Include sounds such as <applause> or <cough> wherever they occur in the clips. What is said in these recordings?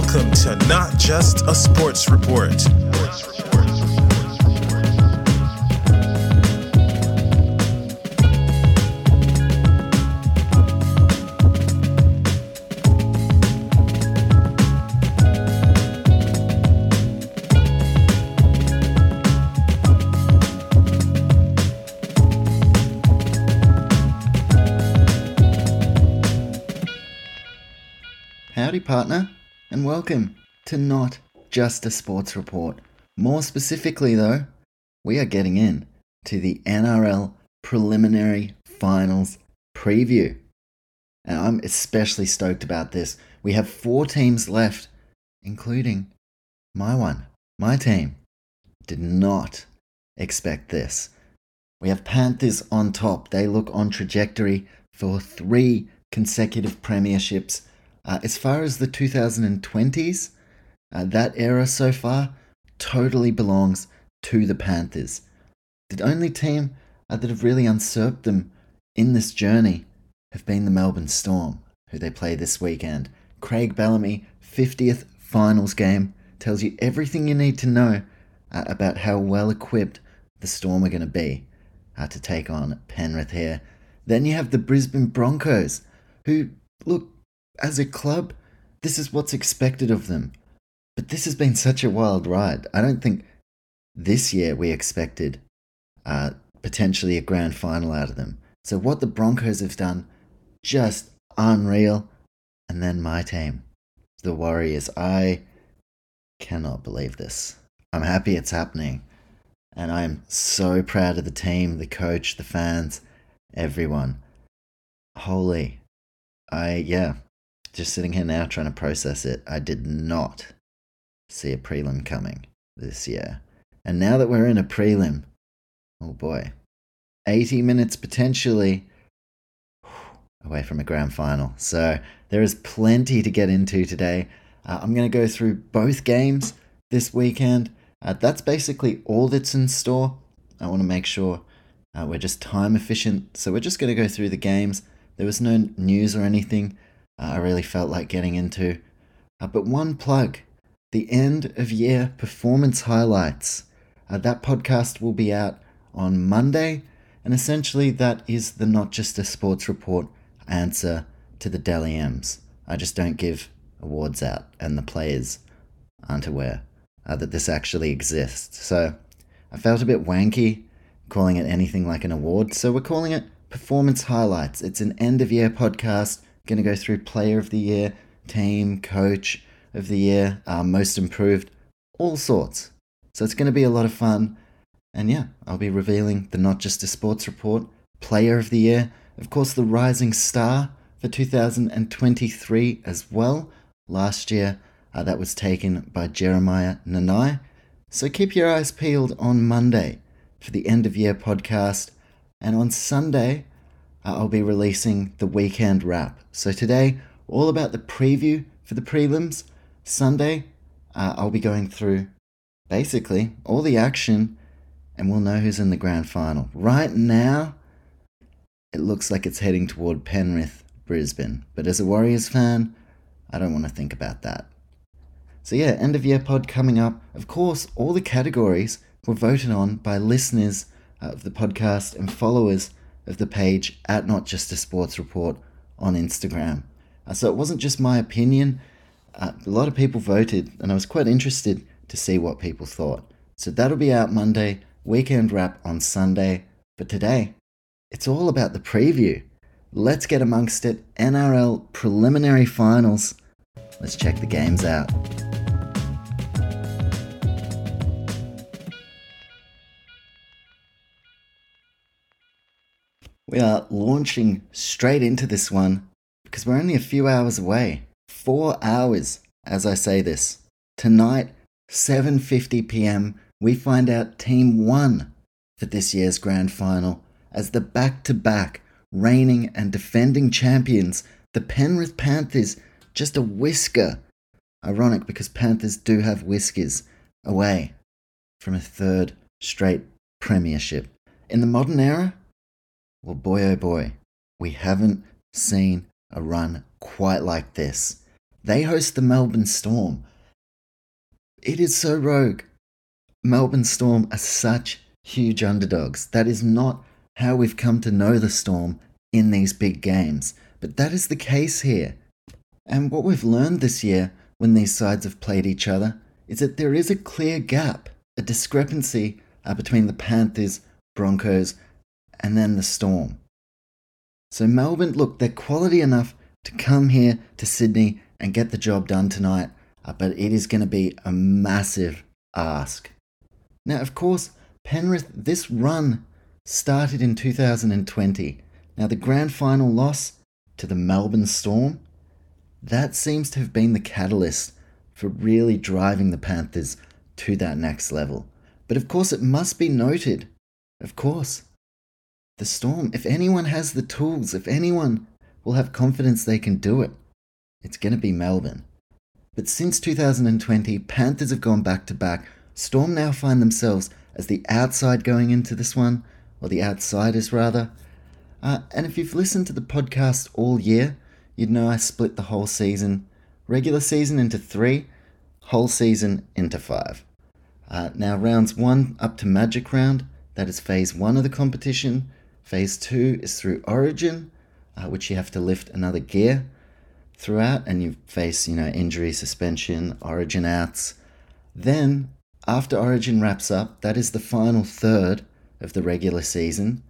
Welcome to Not Just a Sports Report. Howdy, partner, and welcome to Not Just a Sports Report. More specifically, though, we are getting in to the NRL Preliminary Finals preview. And I'm especially stoked about this. We have four teams left, including my one, my team. Did not expect this. We have Panthers on top. They look on trajectory for three consecutive premierships uh, as far as the 2020s, uh, that era so far totally belongs to the Panthers. The only team uh, that have really usurped them in this journey have been the Melbourne Storm, who they play this weekend. Craig Bellamy, 50th finals game, tells you everything you need to know uh, about how well equipped the Storm are going to be uh, to take on Penrith here. Then you have the Brisbane Broncos, who look as a club, this is what's expected of them. But this has been such a wild ride. I don't think this year we expected uh, potentially a grand final out of them. So what the Broncos have done, just unreal. And then my team, the Warriors. I cannot believe this. I'm happy it's happening. And I'm so proud of the team, the coach, the fans, everyone. Holy. I, yeah, just sitting here now trying to process it, I did not see a prelim coming this year. And now that we're in a prelim, oh boy, 80 minutes potentially away from a grand final. So there is plenty to get into today. Uh, I'm going to go through both games this weekend. Uh, that's basically all that's in store. I want to make sure uh, we're just time efficient. So we're just going to go through the games. There was no news or anything uh, I really felt like getting into. Uh, but one plug the end of year performance highlights. Uh, that podcast will be out on Monday, and essentially that is the Not Just a Sports Report answer to the Dally M's. I just don't give awards out, and the players aren't aware uh, that this actually exists. So I felt a bit wanky calling it anything like an award, so we're calling it Performance Highlights. It's an end of year podcast Going to go through Player of the Year, Team, Coach of the Year, uh, Most Improved, all sorts. So it's going to be a lot of fun. And yeah, I'll be revealing the Not Just a Sports Report Player of the Year, of course, the Rising Star for 2023 as well. Last year, uh, that was taken by Jeremiah Nanai. So keep your eyes peeled on Monday for the end of year podcast. And on Sunday, I'll be releasing the weekend wrap. So today, all about the preview for the prelims. Sunday, uh, I'll be going through basically all the action and we'll know who's in the grand final. Right now, it looks like it's heading toward Penrith, Brisbane. But as a Warriors fan, I don't want to think about that. So, yeah, end of year pod coming up. Of course, all the categories were voted on by listeners of the podcast and followers of the page at Not Just a Sports Report on Instagram. Uh, so it wasn't just my opinion. Uh, a lot of people voted, and I was quite interested to see what people thought. So that'll be out Monday, weekend wrap on Sunday. But today, it's all about the preview. Let's get amongst it. NRL preliminary finals. Let's check the games out. We are launching straight into this one because we're only a few hours away. 4 hours as I say this. Tonight, 7:50 p.m., we find out team 1 for this year's grand final as the back-to-back reigning and defending champions, the Penrith Panthers, just a whisker. Ironic because Panthers do have whiskers away from a third straight premiership. In the modern era, well, boy, oh boy, we haven't seen a run quite like this. They host the Melbourne Storm. It is so rogue. Melbourne Storm are such huge underdogs. That is not how we've come to know the Storm in these big games. But that is the case here. And what we've learned this year when these sides have played each other is that there is a clear gap, a discrepancy uh, between the Panthers, Broncos, and then the Storm. So Melbourne, look, they're quality enough to come here to Sydney and get the job done tonight, uh, but it is going to be a massive ask. Now, of course, Penrith, this run started in 2020. Now, the grand final loss to the Melbourne Storm, that seems to have been the catalyst for really driving the Panthers to that next level. But of course, it must be noted, of course, the Storm, if anyone has the tools, if anyone will have confidence they can do it, it's going to be Melbourne. But since 2020, Panthers have gone back to back. Storm now find themselves as the outside going into this one, or the outsiders rather. Uh, and if you've listened to the podcast all year, you'd know I split the whole season, regular season into three, whole season into five. Uh, now, rounds one up to Magic Round, that is phase one of the competition. Phase two is through Origin, uh, which you have to lift another gear throughout, and you face, you know, injury, suspension, Origin outs. Then, after Origin wraps up, that is the final third of the regular season.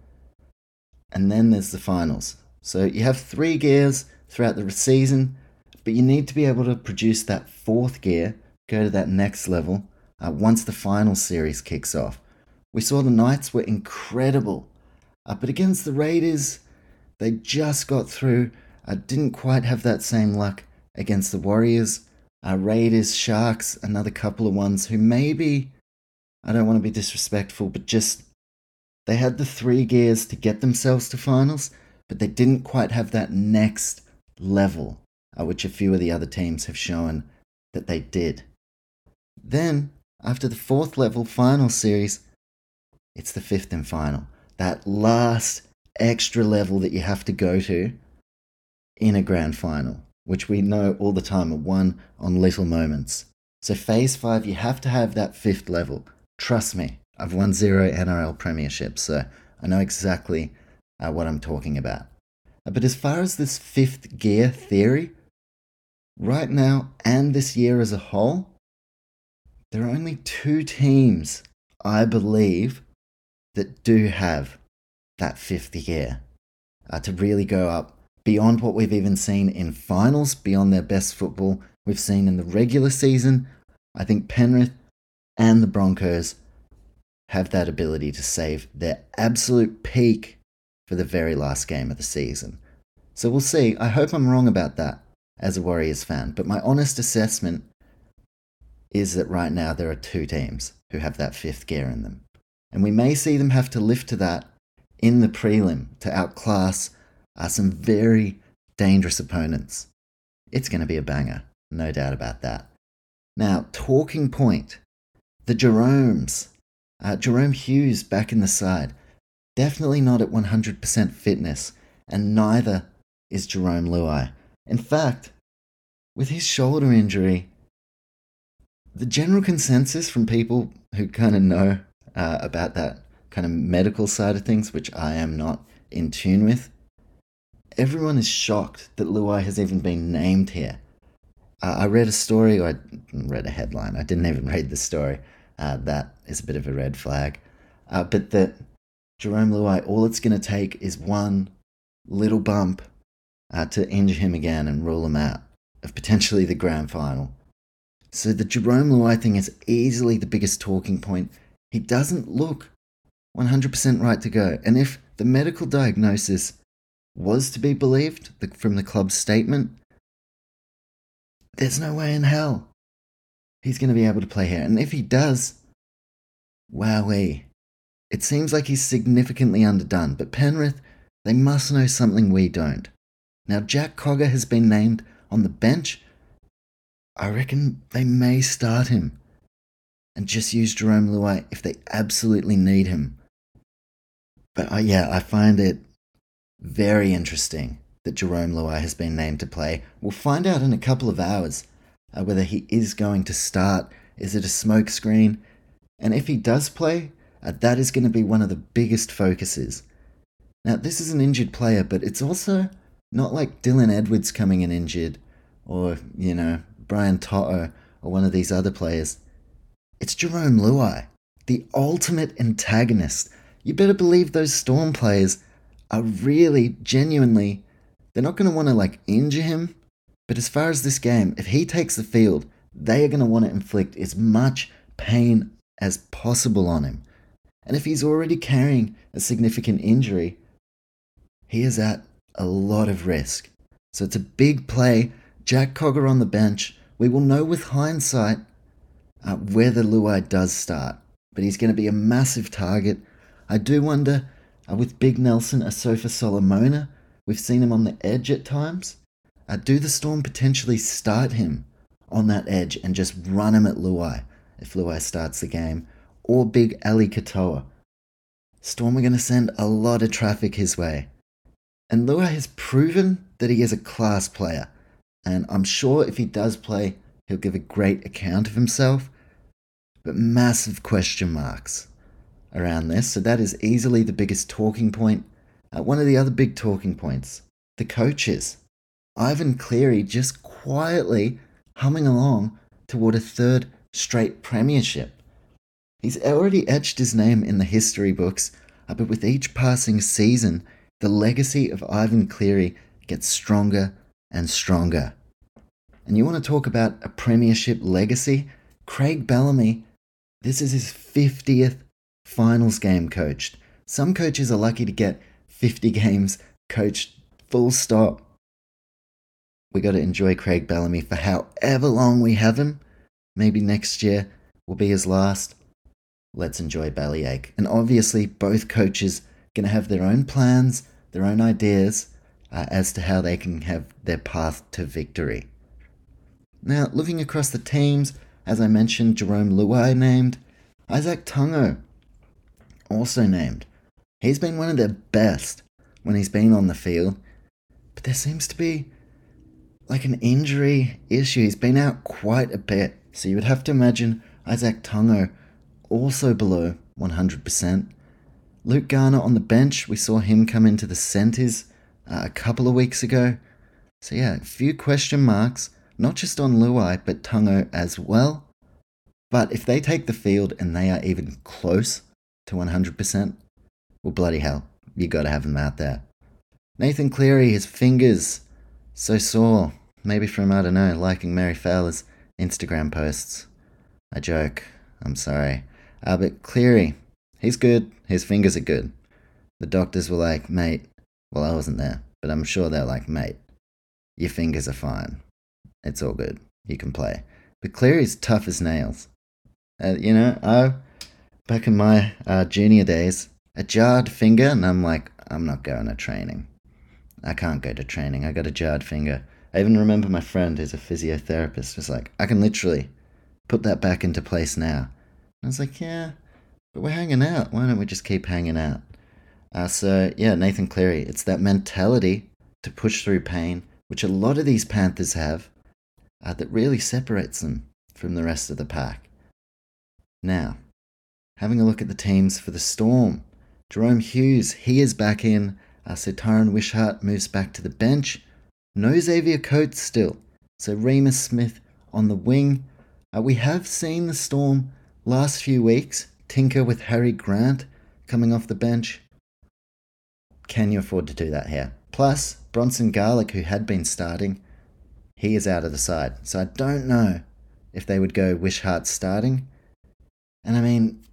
And then there's the finals. So you have three gears throughout the season, but you need to be able to produce that fourth gear, go to that next level, uh, once the final series kicks off. We saw the Knights were incredible, uh, but against the Raiders, they just got through. I uh, didn't quite have that same luck against the Warriors. Uh, Raiders, Sharks, another couple of ones who maybe, I don't want to be disrespectful, but just they had the three gears to get themselves to finals, but they didn't quite have that next level, uh, which a few of the other teams have shown that they did. Then, after the fourth level final series, it's the fifth and final. That last extra level that you have to go to in a grand final, which we know all the time are won on little moments. So, phase five, you have to have that fifth level. Trust me, I've won zero NRL premierships, so I know exactly uh, what I'm talking about. Uh, but as far as this fifth gear theory, right now and this year as a whole, there are only two teams, I believe, that do have that fifth gear uh, to really go up beyond what we've even seen in finals, beyond their best football we've seen in the regular season. I think Penrith and the Broncos have that ability to save their absolute peak for the very last game of the season. So we'll see. I hope I'm wrong about that as a Warriors fan, but my honest assessment is that right now there are two teams who have that fifth gear in them. And we may see them have to lift to that in the prelim to outclass uh, some very dangerous opponents. It's going to be a banger, no doubt about that. Now, talking point the Jeromes. Uh, Jahrome Hughes back in the side. Definitely not at 100% fitness, and neither is Jarome Luai. In fact, with his shoulder injury, the general consensus from people who kind of know uh, about that kind of medical side of things, which I am not in tune with, everyone is shocked that Luai has even been named here. Uh, I read a story, or I read a headline, I didn't even <laughs> read the story. Uh, that is a bit of a red flag. Uh, but that Jarome Luai, all it's going to take is one little bump uh, to injure him again and rule him out of potentially the grand final. So the Jarome Luai thing is easily the biggest talking point. He doesn't look 100% right to go. And if the medical diagnosis was to be believed from the club's statement, there's no way in hell he's going to be able to play here. And if he does, wowee. It seems like he's significantly underdone, but Penrith, they must know something we don't. Now, Jack Cogger has been named on the bench. I reckon they may start him and just use Jarome Luai if they absolutely need him. But uh, yeah, I find it very interesting that Jarome Luai has been named to play. We'll find out in a couple of hours uh, whether he is going to start. Is it a smokescreen? And if he does play, uh, that is going to be one of the biggest focuses. Now, this is an injured player, but it's also not like Dylan Edwards coming in injured or, you know, Brian To'o or one of these other players. It's Jarome Luai, the ultimate antagonist. You better believe those Storm players are really, genuinely, they're not going to want to like injure him. But as far as this game, if he takes the field, they are going to want to inflict as much pain as possible on him. And if he's already carrying a significant injury, he is at a lot of risk. So it's a big play. Jack Cogger on the bench. We will know with hindsight uh, the Luai does start, but he's going to be a massive target. I do wonder uh, with Big Nelson, Asofa Solomona, we've seen him on the edge at times. Uh, do the Storm potentially start him on that edge and just run him at Luai if Luai starts the game? Or Big Ali Katoa? Storm are going to send a lot of traffic his way. And Luai has proven that he is a class player. And I'm sure if he does play, he'll give a great account of himself. But massive question marks around this. So that is easily the biggest talking point. Uh, one of the other big talking points the coaches. Ivan Cleary just quietly humming along toward a third straight premiership. He's already etched his name in the history books, uh, but with each passing season, the legacy of Ivan Cleary gets stronger and stronger. And you want to talk about a premiership legacy? Craig Bellamy, this is his 50th finals game coached. Some coaches are lucky to get 50 games coached full stop. We got to enjoy Craig Bellamy for however long we have him. Maybe next year will be his last. Let's enjoy Bellyache. And obviously, both coaches going to have their own plans, their own ideas uh, as to how they can have their path to victory. Now, looking across the teams, as I mentioned, Jarome Luai named, Izack Tago also named. He's been one of their best when he's been on the field, but there seems to be like an injury issue. He's been out quite a bit, so you would have to imagine Izack Tago also below 100%. Luke Garner on the bench, we saw him come into the centres uh, a couple of weeks ago. So, yeah, a few question marks, not just on Luai, but Tago as well. But if they take the field and they are even close to 100%, well, bloody hell, you got to have them out there. Nathan Cleary, his fingers so sore, maybe from, I don't know, liking Mary Fowler's Instagram posts. I joke, I'm sorry. Uh, but Cleary, he's good, his fingers are good. The doctors were like, mate, well, I wasn't there, but I'm sure they're like, mate, your fingers are fine. It's all good. You can play. But Cleary's tough as nails. Uh, you know, I back in my uh, junior days, a jarred finger, and I'm like, I'm not going to training. I can't go to training. I got a jarred finger. I even remember my friend who's a physiotherapist was like, I can literally put that back into place now. And I was like, yeah, but we're hanging out. Why don't we just keep hanging out? Uh, so, yeah, Nathan Cleary, it's that mentality to push through pain, which a lot of these Panthers have, uh, that really separates them from the rest of the pack. Now, having a look at the teams for the Storm. Jahrome Hughes, he is back in. Uh, so Tyran Wishart moves back to the bench. No Xavier Coates still. So Reimis Smith on the wing. Uh, we have seen the Storm last few weeks tinker with Harry Grant coming off the bench. Can you afford to do that here? Plus, Bronson Garlick, who had been starting, he is out of the side. So I don't know if they would go Wishart starting. And I mean,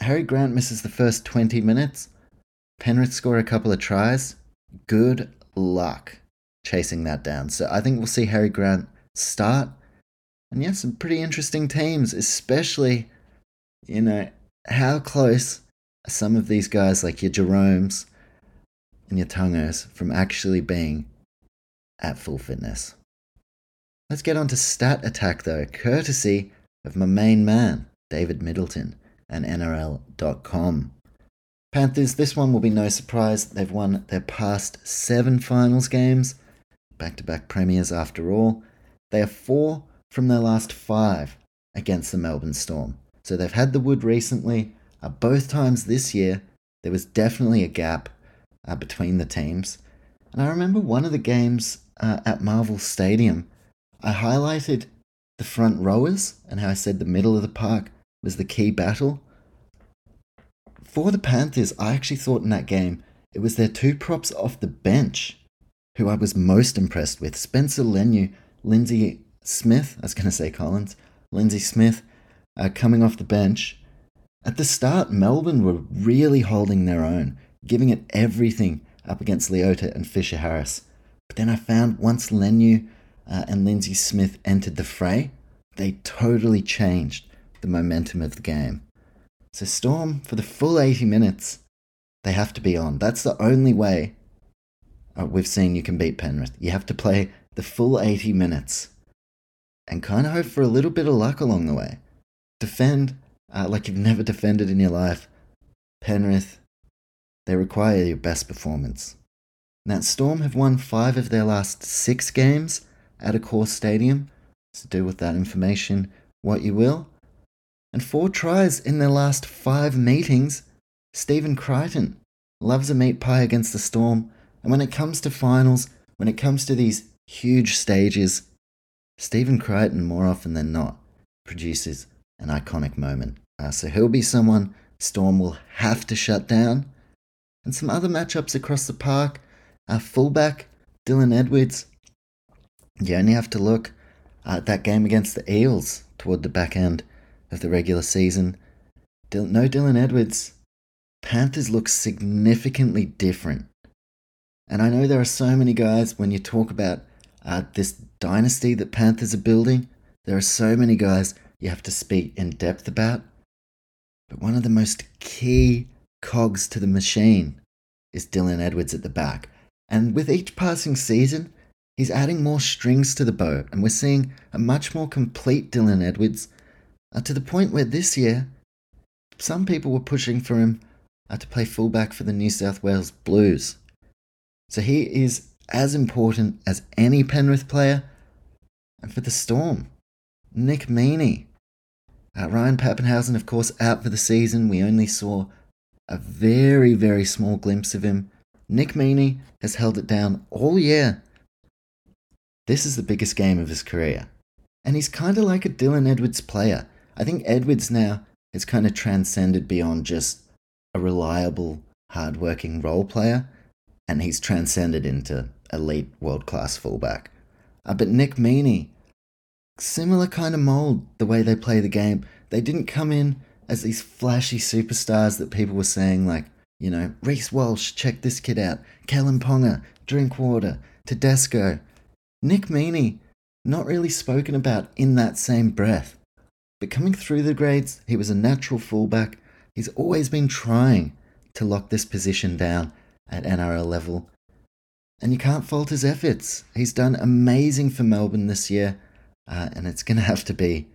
Harry Grant misses the first 20 minutes. Penrith score a couple of tries. Good luck chasing that down. So I think we'll see Harry Grant start. And yes, some pretty interesting teams, especially, you know, how close are some of these guys like your Jeromes and your Tongos from actually being at full fitness. Let's get on to stat attack though, courtesy of my main man, David Middleton and NRL.com. Panthers, this one will be no surprise. They've won their past seven finals games, back to back premiers after all. They are four from their last five against the Melbourne Storm. So they've had the wood recently. Uh, both times this year, there was definitely a gap uh, between the teams. And I remember one of the games uh, at Marvel Stadium, I highlighted the front rowers and how I said the middle of the park was the key battle. For the Panthers, I actually thought in that game it was their two props off the bench who I was most impressed with Spencer Leniu, Lindsay Smith, I was going to say Collins, Lindsay Smith, uh, coming off the bench. At the start, Melbourne were really holding their own, giving it everything up against Leota and Fisher Harris. But then I found once Leniu uh, and Lindsay Smith entered the fray, they totally changed the momentum of the game. So, Storm, for the full 80 minutes, they have to be on. That's the only way uh, we've seen you can beat Penrith. You have to play the full 80 minutes and kind of hope for a little bit of luck along the way. Defend uh, like you've never defended in your life. Penrith, they require your best performance. Now, Storm have won five of their last six games at Accor Stadium, so do with that information what you will. And four tries in their last five meetings. Stephen Crichton loves a meat pie against the Storm, and when it comes to finals, when it comes to these huge stages, Stephen Crichton, more often than not, produces an iconic moment. Uh, so he'll be someone Storm will have to shut down. And some other matchups across the park. Our fullback, Dylan Edwards. You only have to look at that game against the Eels toward the back end of the regular season. No Dylan Edwards. Panthers look significantly different. And I know there are so many guys when you talk about uh, this dynasty that Panthers are building, there are so many guys you have to speak in depth about. But one of the most key cogs to the machine is Dylan Edwards at the back. And with each passing season, he's adding more strings to the bow, and we're seeing a much more complete Dylan Edwards uh, to the point where this year, some people were pushing for him uh, to play fullback for the New South Wales Blues. So he is as important as any Penrith player. And for the Storm, Nick Meaney. Uh, Ryan Papenhuyzen, of course, out for the season. We only saw a very, very small glimpse of him. Nick Meaney has held it down all year. This is the biggest game of his career. And he's kind of like a Dylan Edwards player. I think Edwards now has kind of transcended beyond just a reliable, hardworking role player and he's transcended into elite world class fullback. Uh, but Nick Meaney, similar kind of mold, the way they play the game. They didn't come in as these flashy superstars that people were saying, like, you know, Reece Walsh, check this kid out, Kalyn Ponga, Drinkwater, Tedesco. Nick Meaney, not really spoken about in that same breath. But coming through the grades, he was a natural fullback. He's always been trying to lock this position down at NRL level. And you can't fault his efforts. He's done amazing for Melbourne this year, uh, and it's going <laughs> to have to be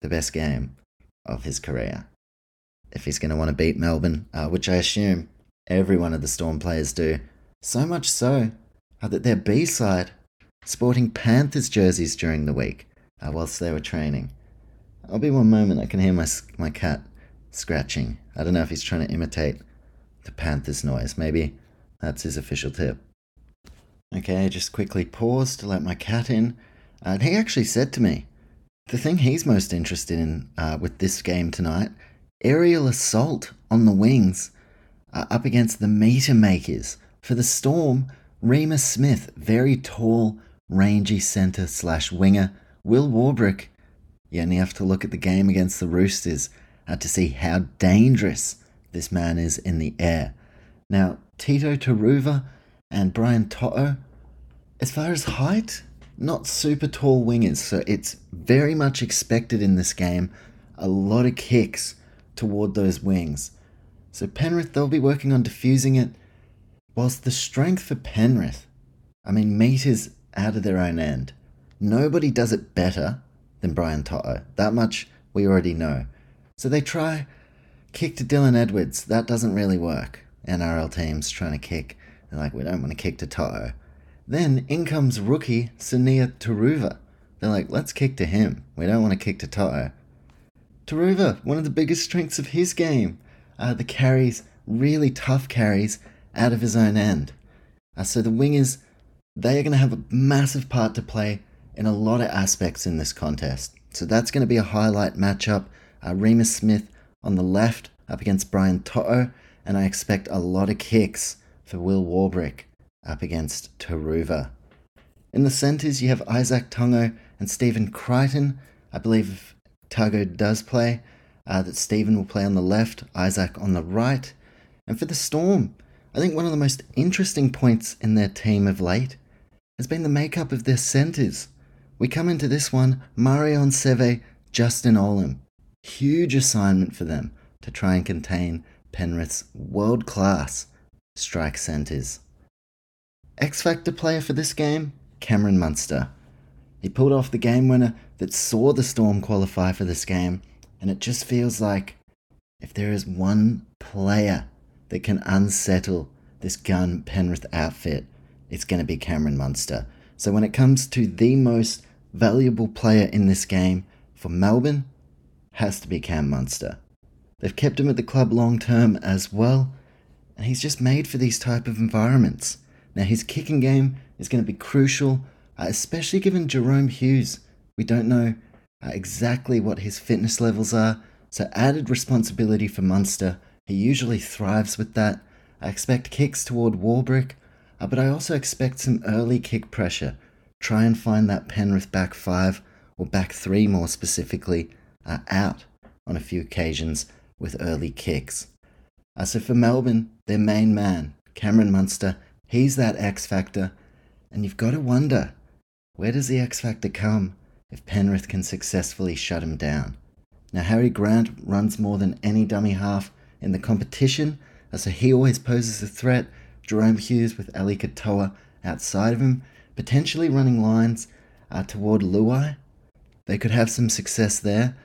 the best game of his career. If he's going to want to beat Melbourne, uh, which I assume every one of the Storm players do. So much so uh, that their B side sporting Panthers jerseys during the week uh, whilst they were training. I'll be one moment, I can hear my, my cat scratching. I don't know if he's trying to imitate the Panthers noise. Maybe that's his official tip. Okay, I just quickly paused to let my cat in. and he actually said to me, the thing he's most interested in uh, with this game tonight aerial assault on the wings uh, up against the meter makers. For the Storm, Reimis Smith, very tall, rangy centre slash winger. Will Warbrick, you only have to look at the game against the Roosters uh, to see how dangerous this man is in the air. Now, Tito Turuva and Brian To'o, as far as height, not super tall wingers, so it's very much expected in this game a lot of kicks toward those wings. So Penrith, they'll be working on diffusing it, whilst the strength for Penrith, I mean, meters out of their own end. Nobody does it better than Brian To'o. That much we already know. So they try kick to Dylan Edwards. That doesn't really work. NRL teams trying to kick. They're like, we don't want to kick to Toto. Then in comes rookie Sunia Turuva. They're like, let's kick to him. We don't want to kick to Toto. Turuva, one of the biggest strengths of his game, uh, the carries, really tough carries out of his own end. Uh, so the wingers, they are going to have a massive part to play in a lot of aspects in this contest. So that's going to be a highlight matchup. Uh, Reimis Smith on the left up against Brian To'o, and I expect a lot of kicks for Will Warbrick up against Turuva. In the centres, you have Izack Tago and Stephen Crichton. I believe Tago does play, uh, that Stephen will play on the left, Izack on the right. And for the Storm, I think one of the most interesting points in their team of late has been the makeup of their centres. We come into this one, Marion Seve, Justin Olam. Huge assignment for them to try and contain Penrith's world class strike centres. X Factor player for this game, Cameron Munster. He pulled off the game winner that saw the Storm qualify for this game, and it just feels like if there is one player that can unsettle this gun Penrith outfit, it's going to be Cameron Munster. So when it comes to the most valuable player in this game for Melbourne, has to be Cam Munster. They've kept him at the club long term as well, and he's just made for these type of environments. Now his kicking game is going to be crucial, uh, especially given Jahrome Hughes. We don't know uh, exactly what his fitness levels are, so added responsibility for Munster. He usually thrives with that. I expect kicks toward Warbrick, uh, but I also expect some early kick pressure. Try and find that Penrith back five, or back three more specifically, uh, out on a few occasions with early kicks. Uh, so for Melbourne, their main man, Cameron Munster, he's that X factor, and you've got to wonder where does the X factor come if Penrith can successfully shut him down? Now, Harry Grant runs more than any dummy half in the competition, uh, so he always poses a threat. Jahrome Hughes with Ali Katoa outside of him, potentially running lines uh, toward Luai. They could have some success there,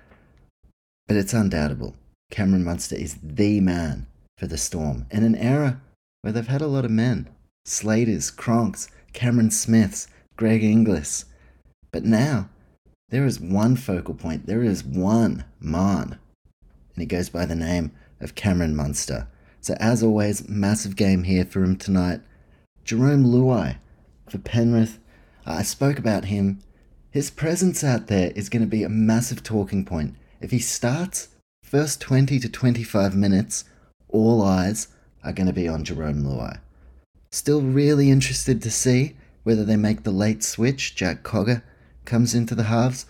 but it's undoubtable. Cameron Munster is the man for the Storm in an era where they've had a lot of men Slaters, Cronks, Cameron Smiths, Greg Inglis. But now, there is one focal point, there is one man, and he goes by the name of Cameron Munster. So, as always, massive game here for him tonight. Jarome Luai for Penrith. Uh, I spoke about him. His presence out there is going to be a massive talking point. If he starts, first 20 to 25 minutes, all eyes are going to be on Jarome Luai. Still really interested to see whether they make the late switch. Jack Cogger comes into the halves.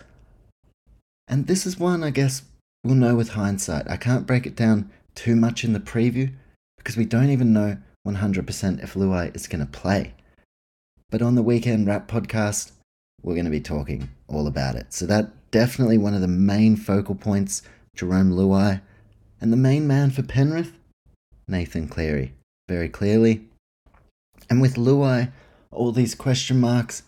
And this is one I guess we'll know with hindsight. I can't break it down too much in the preview because we don't even know 100% if Luai is going to play. But on the Weekend Wrap podcast, we're going to be talking all about it. So that definitely one of the main focal points, Jarome Luai. And the main man for Penrith, Nathan Cleary, very clearly. And with Luai, all these question marks,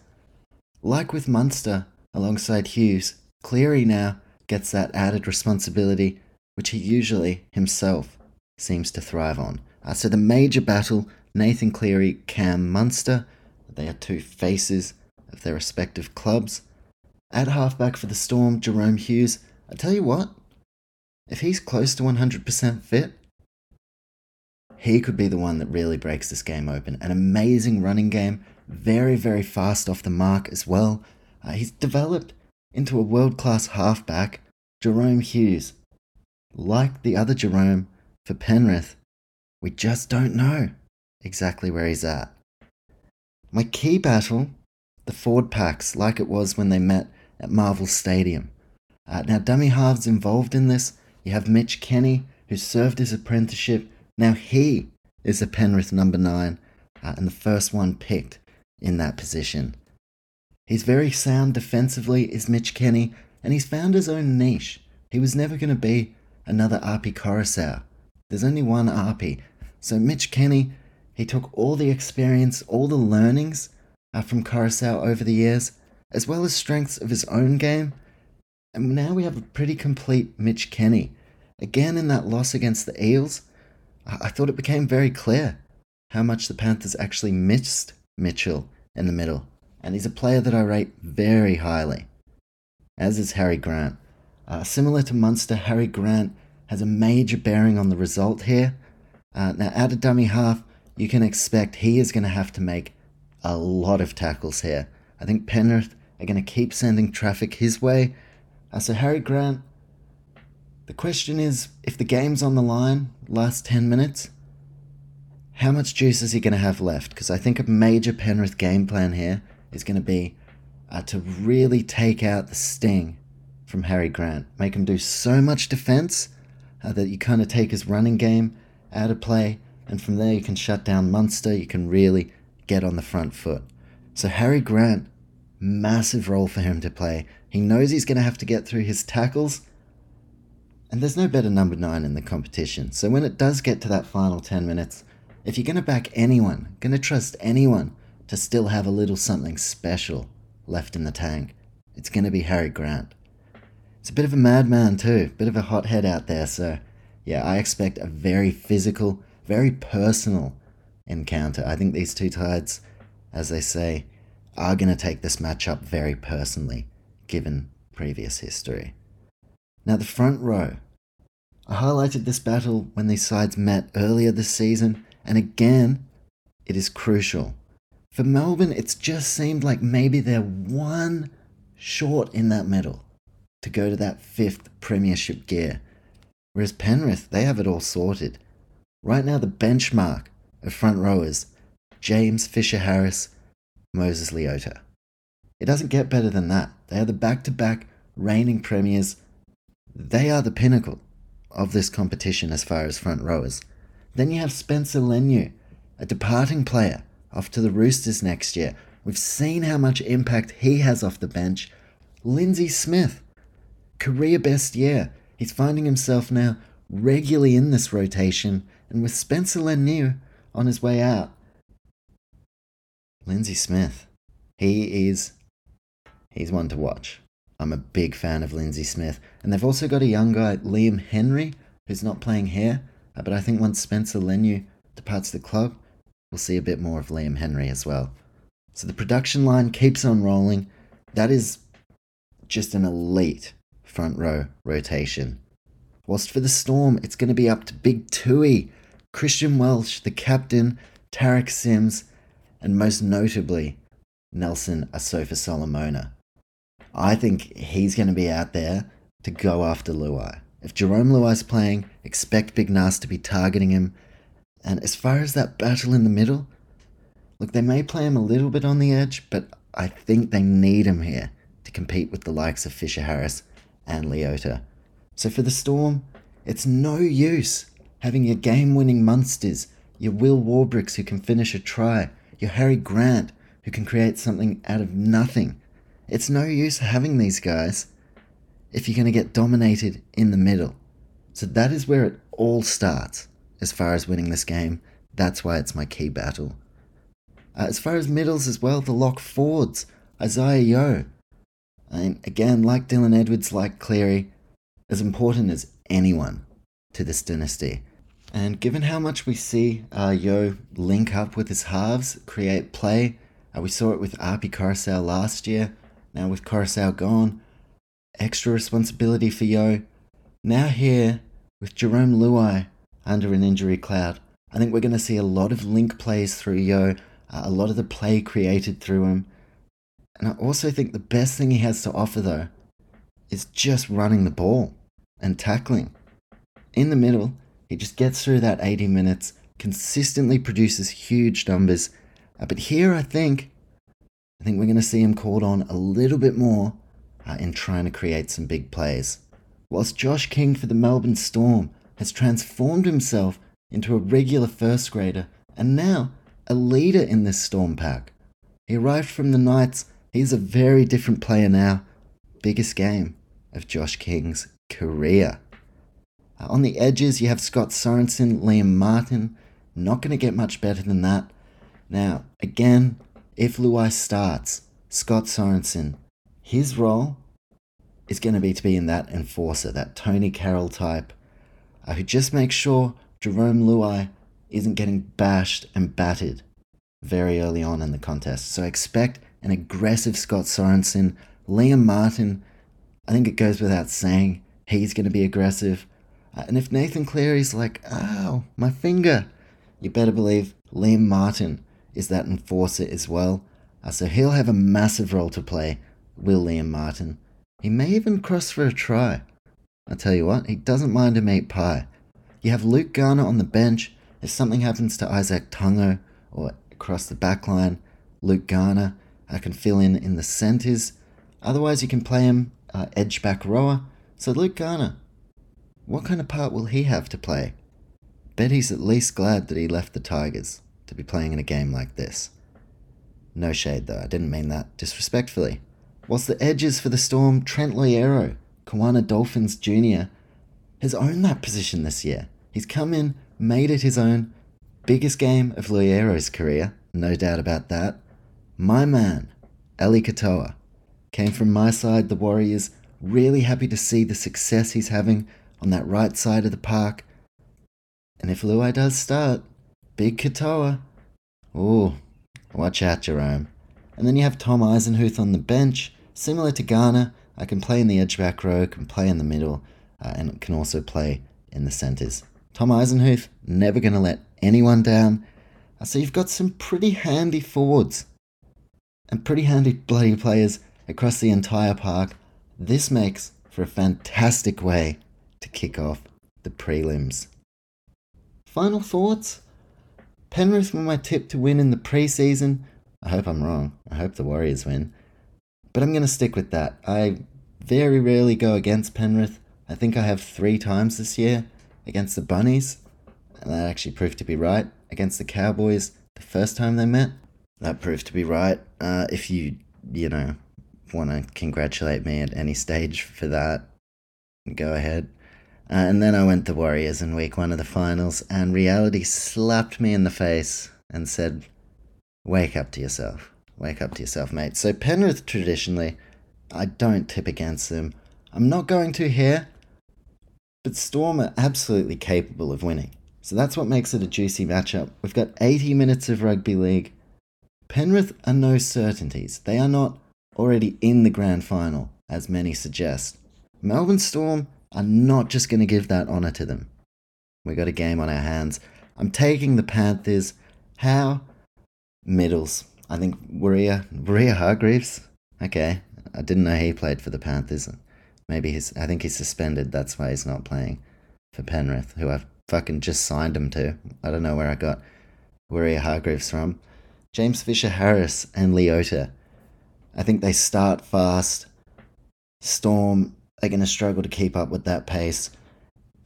like with Munster alongside Hughes, Cleary now gets that added responsibility which he usually himself seems to thrive on. Uh, so the major battle, Nathan Cleary, Cam Munster, they are two faces of their respective clubs. At halfback for the Storm, Jahrome Hughes. I tell you what, if he's close to 100% fit, he could be the one that really breaks this game open. An amazing running game, very, very fast off the mark as well. Uh, he's developed into a world class halfback, Jahrome Hughes. Like the other Jerome for Penrith, we just don't know exactly where he's at. My key battle, the Ford packs, like it was when they met at Marvel Stadium. Uh, now, dummy halves involved in this, you have Mitch Kenny, who served his apprenticeship. Now he is a Penrith number nine uh, and the first one picked in that position. He's very sound defensively, is Mitch Kenny, and he's found his own niche. He was never going to be another Api Koroisau. There's only one Api. So Mitch Kenny, he took all the experience, all the learnings uh, from Koroisau over the years, as well as strengths of his own game, and now we have a pretty complete Mitch Kenny. Again, in that loss against the Eels, I thought it became very clear how much the Panthers actually missed Mitchell in the middle, and he's a player that I rate very highly, as is Harry Grant. Uh, similar to Munster, Harry Grant has a major bearing on the result here. Uh, now, out of dummy half, you can expect he is going to have to make a lot of tackles here. I think Penrith are going to keep sending traffic his way. Uh, so, Harry Grant, the question is if the game's on the line, last 10 minutes, how much juice is he going to have left? Because I think a major Penrith game plan here is going to be uh, to really take out the sting from Harry Grant, make him do so much defense uh, that you kind of take his running game out of play, and from there you can shut down Munster, you can really get on the front foot. So, Harry Grant, massive role for him to play. He knows he's going to have to get through his tackles, and there's no better number nine in the competition. So, when it does get to that final 10 minutes, if you're going to back anyone, going to trust anyone to still have a little something special left in the tank, it's going to be Harry Grant. It's a bit of a madman, too, bit of a hothead out there, so yeah, I expect a very physical, very personal encounter. I think these two tides, as they say, are going to take this matchup very personally, given previous history. Now, the front row. I highlighted this battle when these sides met earlier this season, and again, it is crucial. For Melbourne, it's just seemed like maybe they're one short in that middle to go to that fifth premiership gear. Whereas Penrith, they have it all sorted. Right now, the benchmark of front rowers James Fisher Harris, Moses Leota. It doesn't get better than that. They are the back to back reigning premiers. They are the pinnacle of this competition as far as front rowers. Then you have Spencer Leniu, a departing player, off to the Roosters next year. We've seen how much impact he has off the bench. Lindsay Smith, career best year. He's finding himself now regularly in this rotation, and with Spencer Leniu on his way out, Lindsay Smith, he is he's one to watch. I'm a big fan of Lindsay Smith, and they've also got a young guy, Liam Henry, who's not playing here, uh, but I think once Spencer Leniu departs the club, we'll see a bit more of Liam Henry as well. So the production line keeps on rolling. That is just an elite front row rotation. Whilst for the Storm, it's going to be up to Big Tui, Christian Welch, the captain, Tariq Sims, and most notably, Nelson Asofa Solomona. I think he's going to be out there to go after Luai. If Jarome Luai's playing, expect Big Nas to be targeting him. And as far as that battle in the middle, look, they may play him a little bit on the edge, but I think they need him here to compete with the likes of Fisher Harris and Leota. So for the Storm, it's no use having your game winning Munsters, your Will Warbricks who can finish a try, your Harry Grant who can create something out of nothing. It's no use having these guys if you're going to get dominated in the middle. So that is where it all starts as far as winning this game. That's why it's my key battle. Uh, as far as middles as well, the lock forwards, Isaah Yeo. Again, like Dylan Edwards, like Cleary, as important as anyone to this dynasty. And given how much we see uh, Yeo link up with his halves, create play, uh, we saw it with Api Koroisau last year. Now with Koroisau gone, extra responsibility for Yeo. Now here, with Jarome Luai under an injury cloud, I think we're going to see a lot of link plays through Yeo, uh, a lot of the play created through him. And I also think the best thing he has to offer, though, is just running the ball and tackling. In the middle, he just gets through that 80 minutes, consistently produces huge numbers. Uh, but here, I think, I think we're going to see him called on a little bit more uh, in trying to create some big plays. Whilst Josh King for the Melbourne Storm has transformed himself into a regular first grader and now a leader in this Storm pack. He arrived from the Knights, he's a very different player now. Biggest game of Josh King's career. Uh, on the edges, you have Scott Sorensen, Liam Martin. Not going to get much better than that. Now, again, if Luai starts, Scott Sorensen, his role is going to be to be in that enforcer, that Tony Carroll type, uh, who just makes sure Jarome Luai isn't getting bashed and battered very early on in the contest. So expect an aggressive Scott Sorensen. Liam Martin, I think it goes without saying, he's going to be aggressive. Uh, and if Nathan Cleary's like, ow, my finger, you better believe Liam Martin is that enforcer as well. Uh, so he'll have a massive role to play, will Liam Martin. He may even cross for a try. I tell you what, he doesn't mind a meat pie. You have Luke Garner on the bench. If something happens to Izack Tago or across the back line, Luke Garner I can fill in in the centres. Otherwise, you can play him uh, edge back rower. So Luke Garner, what kind of part will he have to play? Bet he's at least glad that he left the Tigers to be playing in a game like this. No shade though, I didn't mean that disrespectfully. Whilst the edges for the Storm, Trent Loiero, Kuana Dolphins Jr., has owned that position this year. He's come in, made it his own. Biggest game of Loiero's career, no doubt about that. My man, Eli Katoa, came from my side, the Warriors. Really happy to see the success he's having on that right side of the park. And if Luai does start, big Katoa. Ooh, watch out, Jarome. And then you have Tom Eisenhuth on the bench, similar to Garner. I can play in the edge back row, can play in the middle, uh, and can also play in the centres. Tom Eisenhuth, never going to let anyone down. So you've got some pretty handy forwards and pretty handy bloody players across the entire park. This makes for a fantastic way to kick off the prelims. Final thoughts? Penrith were my tip to win in the preseason. I hope I'm wrong. I hope the Warriors win. But I'm going to stick with that. I very rarely go against Penrith. I think I have three times this year against the Bunnies, and that actually proved to be right. Against the Cowboys, the first time they met, that proved to be right. Uh, if you, you know, want to congratulate me at any stage for that, go ahead. Uh, and then I went to Warriors in week one of the finals, and reality slapped me in the face and said, Wake up to yourself. Wake up to yourself, mate. So, Penrith traditionally, I don't tip against them. I'm not going to here, but Storm are absolutely capable of winning. So that's what makes it a juicy matchup. We've got 80 minutes of rugby league. Penrith are no certainties. They are not already in the grand final, as many suggest. Melbourne Storm are not just going to give that honour to them. We got a game on our hands. I'm taking the Panthers. How? Middles. I think Waerea, Waerea Hargreaves. Okay, I didn't know he played for the Panthers. Maybe he's. I think he's suspended. That's why he's not playing for Penrith, who I've fucking just signed him to. I don't know where I got Waerea Hargreaves from. James Fisher Harris and Leota. I think they start fast. Storm are going to struggle to keep up with that pace.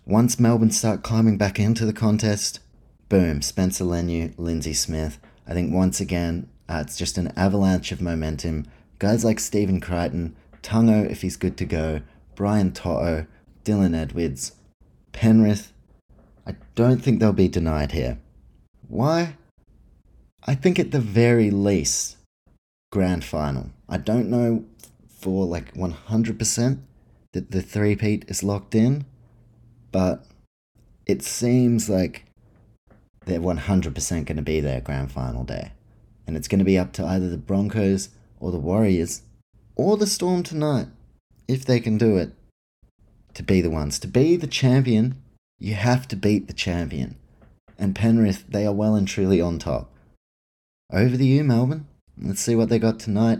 Once Melbourne start climbing back into the contest, boom, Spencer Leniu, Lindsay Smith. I think once again, uh, it's just an avalanche of momentum. Guys like Stephen Crichton, Tago if he's good to go, Brian To'o, Dylan Edwards, Penrith. I don't think they'll be denied here. Why? I think at the very least, grand final. I don't know for like 100% that the three-peat is locked in, but it seems like they're 100% going to be there grand final day. And it's going to be up to either the Broncos or the Warriors or the Storm tonight, if they can do it, to be the ones. To be the champion, you have to beat the champion. And Penrith, they are well and truly on top. Over to you, Melbourne. Let's see what they got tonight.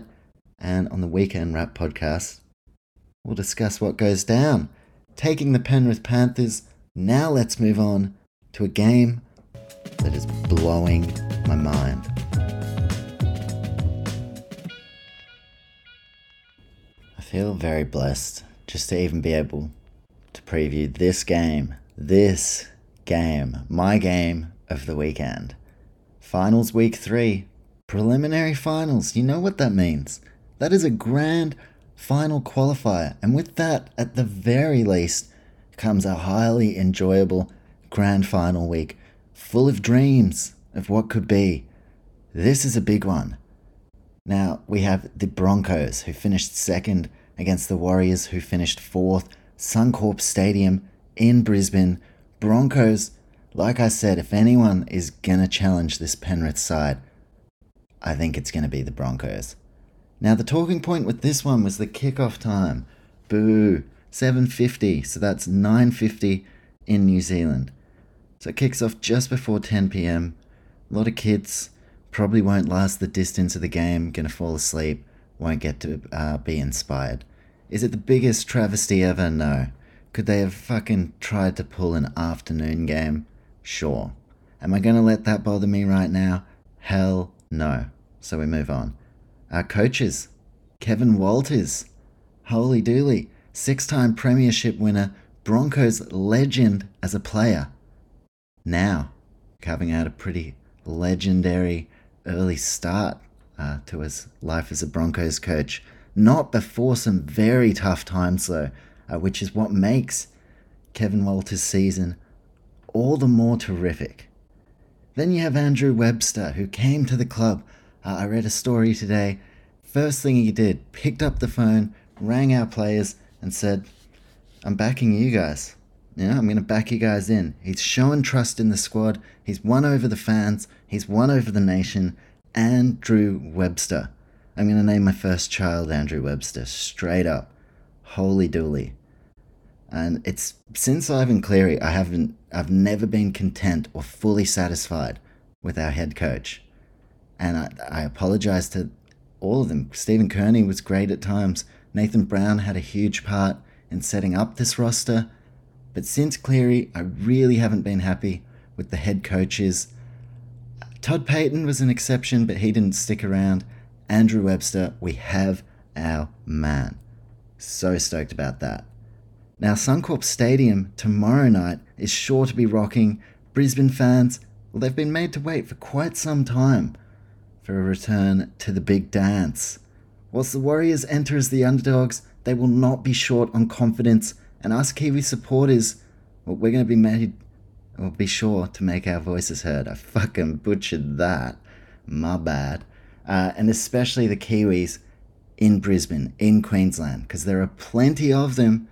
And on the Weekend Wrap podcast, we'll discuss what goes down. Taking the Penrith Panthers. Now let's move on to a game that is blowing my mind. I feel very blessed just to even be able to preview this game. This game. My game of the weekend. Finals week three, preliminary finals. You know what that means. That is a grand final qualifier. And with that, at the very least, comes a highly enjoyable grand final week full of dreams of what could be. This is a big one. Now, we have the Broncos, who finished second against the Warriors, who finished fourth. Suncorp Stadium in Brisbane. Broncos like I said, if anyone is going to challenge this Penrith side, I think it's going to be the Broncos. Now, the talking point with this one was the kickoff time. Boo. 7.50, so that's 9.50 in New Zealand. So it kicks off just before 10 p.m. A lot of kids probably won't last the distance of the game, gonna fall asleep, won't get to uh, be inspired. Is it the biggest travesty ever? No. Could they have fucking tried to pull an afternoon game? Sure. Am I gonna let that bother me right now? Hell no. So we move on. Our coaches, Kevin Walters. Holy dooly. Six time Premiership winner, Broncos legend as a player. Now, carving out a pretty legendary early start uh, to his life as a Broncos coach. Not before some very tough times, though, uh, which is what makes Kevin Walters' season all the more terrific. Then you have Andrew Webster, who came to the club. Uh, I read a story today. First thing he did, picked up the phone, rang our players, and said, I'm backing you guys. Yeah, I'm going to back you guys in. He's showing trust in the squad. He's won over the fans. He's won over the nation. Andrew Webster. I'm going to name my first child Andrew Webster, straight up. Holy dooly. And it's since Ivan Cleary, I haven't, I've never been content or fully satisfied with our head coach. And I, I apologize to all of them. Stephen Kearney was great at times. Nathan Brown had a huge part in setting up this roster. But since Cleary, I really haven't been happy with the head coaches Todd Payten was an exception, but he didn't stick around. Andrew Webster, we have our man. So stoked about that. Now, Suncorp Stadium tomorrow night is sure to be rocking. Brisbane fans, well, they've been made to wait for quite some time for a return to the big dance. Whilst the Warriors enter as the underdogs, they will not be short on confidence, and us Kiwi supporters, well, we're going to be made We'll be sure to make our voices heard. I fucking butchered that. My bad. Uh, and especially the Kiwis in Brisbane, in Queensland, because there are plenty of them.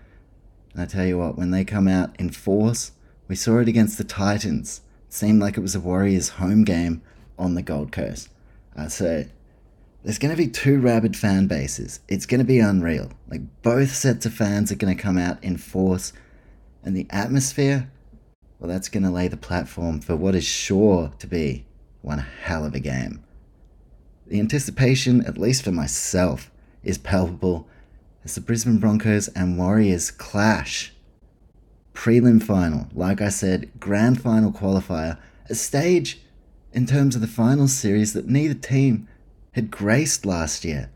And I tell you what, when they come out in force, we saw it against the Titans. It seemed like it was a Warriors home game on the Gold Coast. Uh, so there's going to be two rabid fan bases. It's going to be unreal. Like both sets of fans are going to come out in force, and the atmosphere well, that's going to lay the platform for what is sure to be one hell of a game. The anticipation, at least for myself, is palpable as the Brisbane Broncos and Warriors clash. Prelim final, like I said, grand final qualifier, a stage in terms of the final series that neither team had graced last year.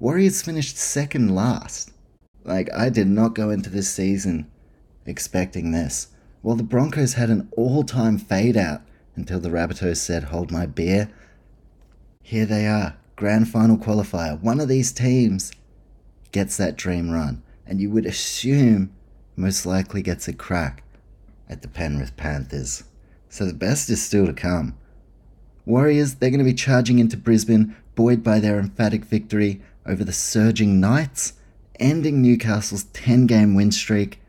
Warriors finished second last. Like, I did not go into this season expecting this. Well, the Broncos had an all time fade out until the Rabbitohs said, Hold my beer. Here they are, grand final qualifier. One of these teams gets that dream run, and you would assume most likely gets a crack at the Penrith Panthers. So the best is still to come. Warriors, they're going to be charging into Brisbane, buoyed by their emphatic victory over the surging Knights, ending Newcastle's 10 game win streak.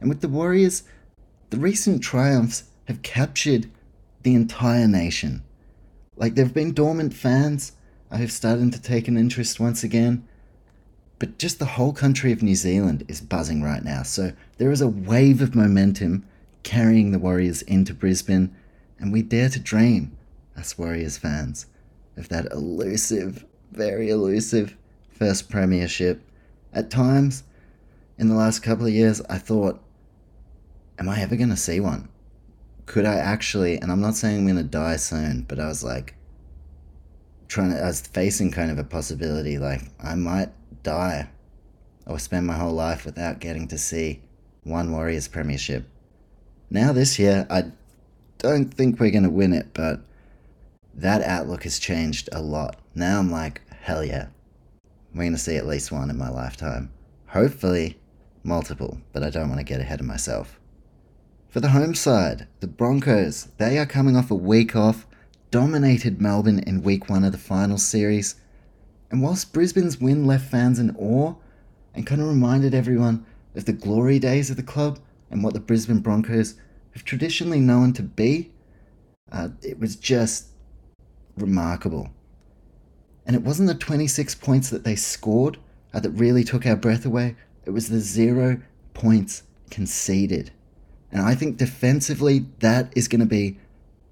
And with the Warriors, the recent triumphs have captured the entire nation. Like, there have been dormant fans I have started to take an interest once again, but just the whole country of New Zealand is buzzing right now. So there is a wave of momentum carrying the Warriors into Brisbane, and we dare to dream, us Warriors fans, of that elusive, very elusive first premiership. At times, in the last couple of years, I thought am I ever going to see one? Could I actually, and I'm not saying I'm going to die soon, but I was like, trying to, I was facing kind of a possibility like I might die or spend my whole life without getting to see one Warriors Premiership. Now, this year, I don't think we're going to win it, but that outlook has changed a lot. Now I'm like, hell yeah, we're going to see at least one in my lifetime. Hopefully, multiple, but I don't want to get ahead of myself. For the home side, the Broncos, they are coming off a week off, dominated Melbourne in week one of the final series. And whilst Brisbane's win left fans in awe and kind of reminded everyone of the glory days of the club and what the Brisbane Broncos have traditionally known to be, uh, it was just remarkable. And it wasn't the 26 points that they scored uh, that really took our breath away, it was the zero points conceded. And I think defensively, that is going to be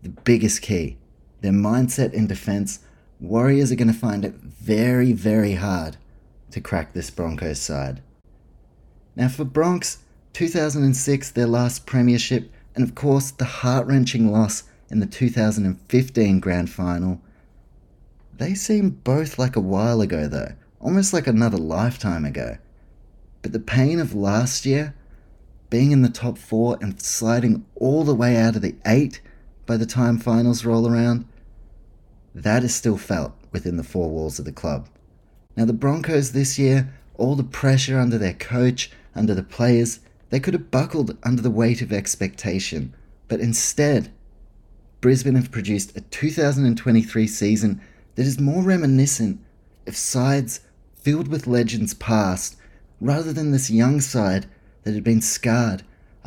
the biggest key. Their mindset in defense, Warriors are going to find it very, very hard to crack this Broncos side. Now, for Bronx, 2006, their last premiership, and of course, the heart wrenching loss in the 2015 grand final. They seem both like a while ago, though, almost like another lifetime ago. But the pain of last year, being in the top four and sliding all the way out of the eight by the time finals roll around, that is still felt within the four walls of the club. Now, the Broncos this year, all the pressure under their coach, under the players, they could have buckled under the weight of expectation. But instead, Brisbane have produced a 2023 season that is more reminiscent of sides filled with legends past rather than this young side that had been scarred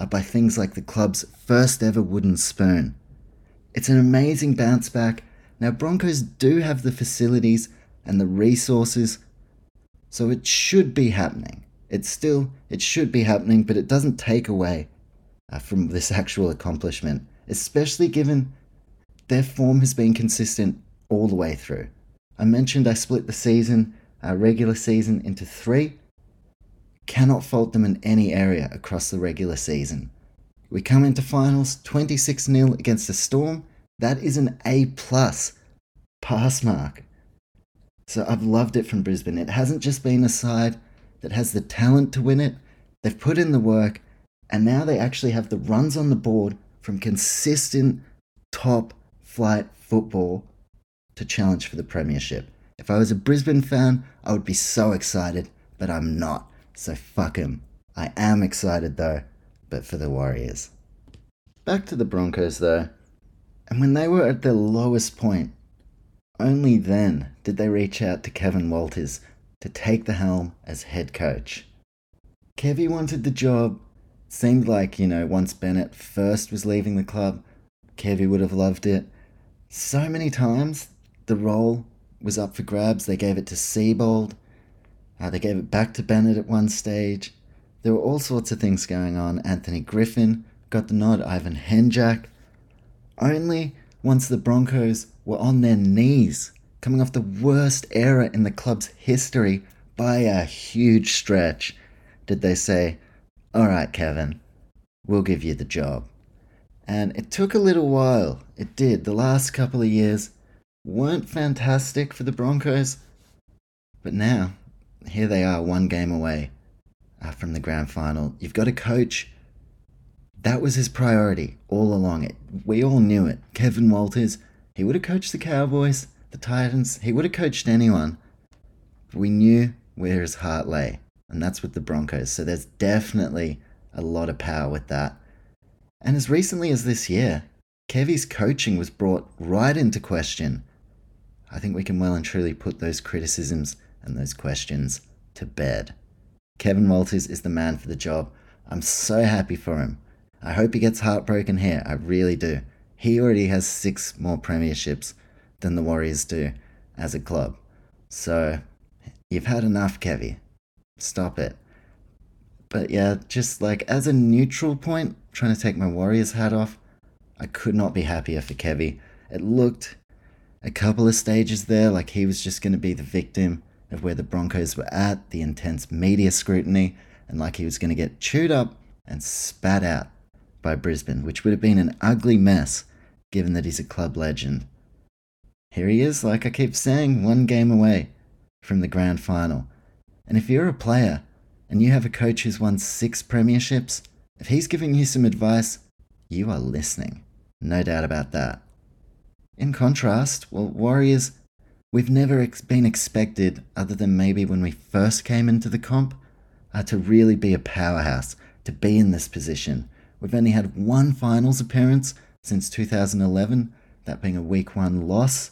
by things like the club's first ever wooden spoon. It's an amazing bounce back. Now, Broncos do have the facilities and the resources, so it should be happening. It's still, it should be happening, but it doesn't take away uh, from this <laughs> actual accomplishment, especially given their form has been consistent all the way through. I mentioned I split the season, uh, regular season, into three. Cannot fault them in any area across the regular season. We come into finals 26 0 against the Storm. That is an A plus pass mark. So I've loved it from Brisbane. It hasn't just been a side that has the talent to win it, they've put in the work, and now they actually have the runs on the board from consistent top flight football to challenge for the Premiership. If I was a Brisbane fan, I would be so excited, but I'm not. So fuck him. I am excited though, but for the Warriors. Back to the Broncos though. And when they were at their lowest point, only then did they reach out to Kevin Walters to take the helm as head coach. Kevy wanted the job. Seemed like, you know, once Bennett first was leaving the club, Kevy would have loved it. So many times the role was up for grabs. They gave it to Seibold. Uh, they gave it back to Bennett at one stage. There were all sorts of things going on. Anthony Griffin got the nod, Ivan Henjak. Only once the Broncos were on their knees, coming off the worst era in the club's history by a huge stretch, did they say, All right, Kevin, we'll give you the job. And it took a little while. It did. The last couple of years weren't fantastic for the Broncos. But now, here they are, one game away uh, from the grand final. You've got a coach. That was his priority all along. It, we all knew it. Kevin Walters, he would have coached the Cowboys, the Titans, he would have coached anyone. But we knew where his heart lay, and that's with the Broncos. So there's definitely a lot of power with that. And as recently as this year, Kevy's coaching was brought right into question. I think we can well and truly put those criticisms and those questions to bed. Kevin Walters is the man for the job. I'm so happy for him. I hope he gets heartbroken here. I really do. He already has six more premierships than the Warriors do as a club. So you've had enough, Kevy. Stop it. But yeah, just like as a neutral point, trying to take my Warriors hat off, I could not be happier for Kevy. It looked a couple of stages there like he was just going to be the victim of where the Broncos were at, the intense media scrutiny, and like he was going to get chewed up and spat out by Brisbane, which would have been an ugly mess given that he's a club legend. Here he is, like I keep saying, one game away from the grand final. And if you're a player and you have a coach who's won six premierships, if he's giving you some advice, you are listening. No doubt about that. In contrast, well, Warriors, we've never ex- been expected, other than maybe when we first came into the comp, uh, to really be a powerhouse, to be in this position. We've only had one finals appearance since 2011, that being a week one loss.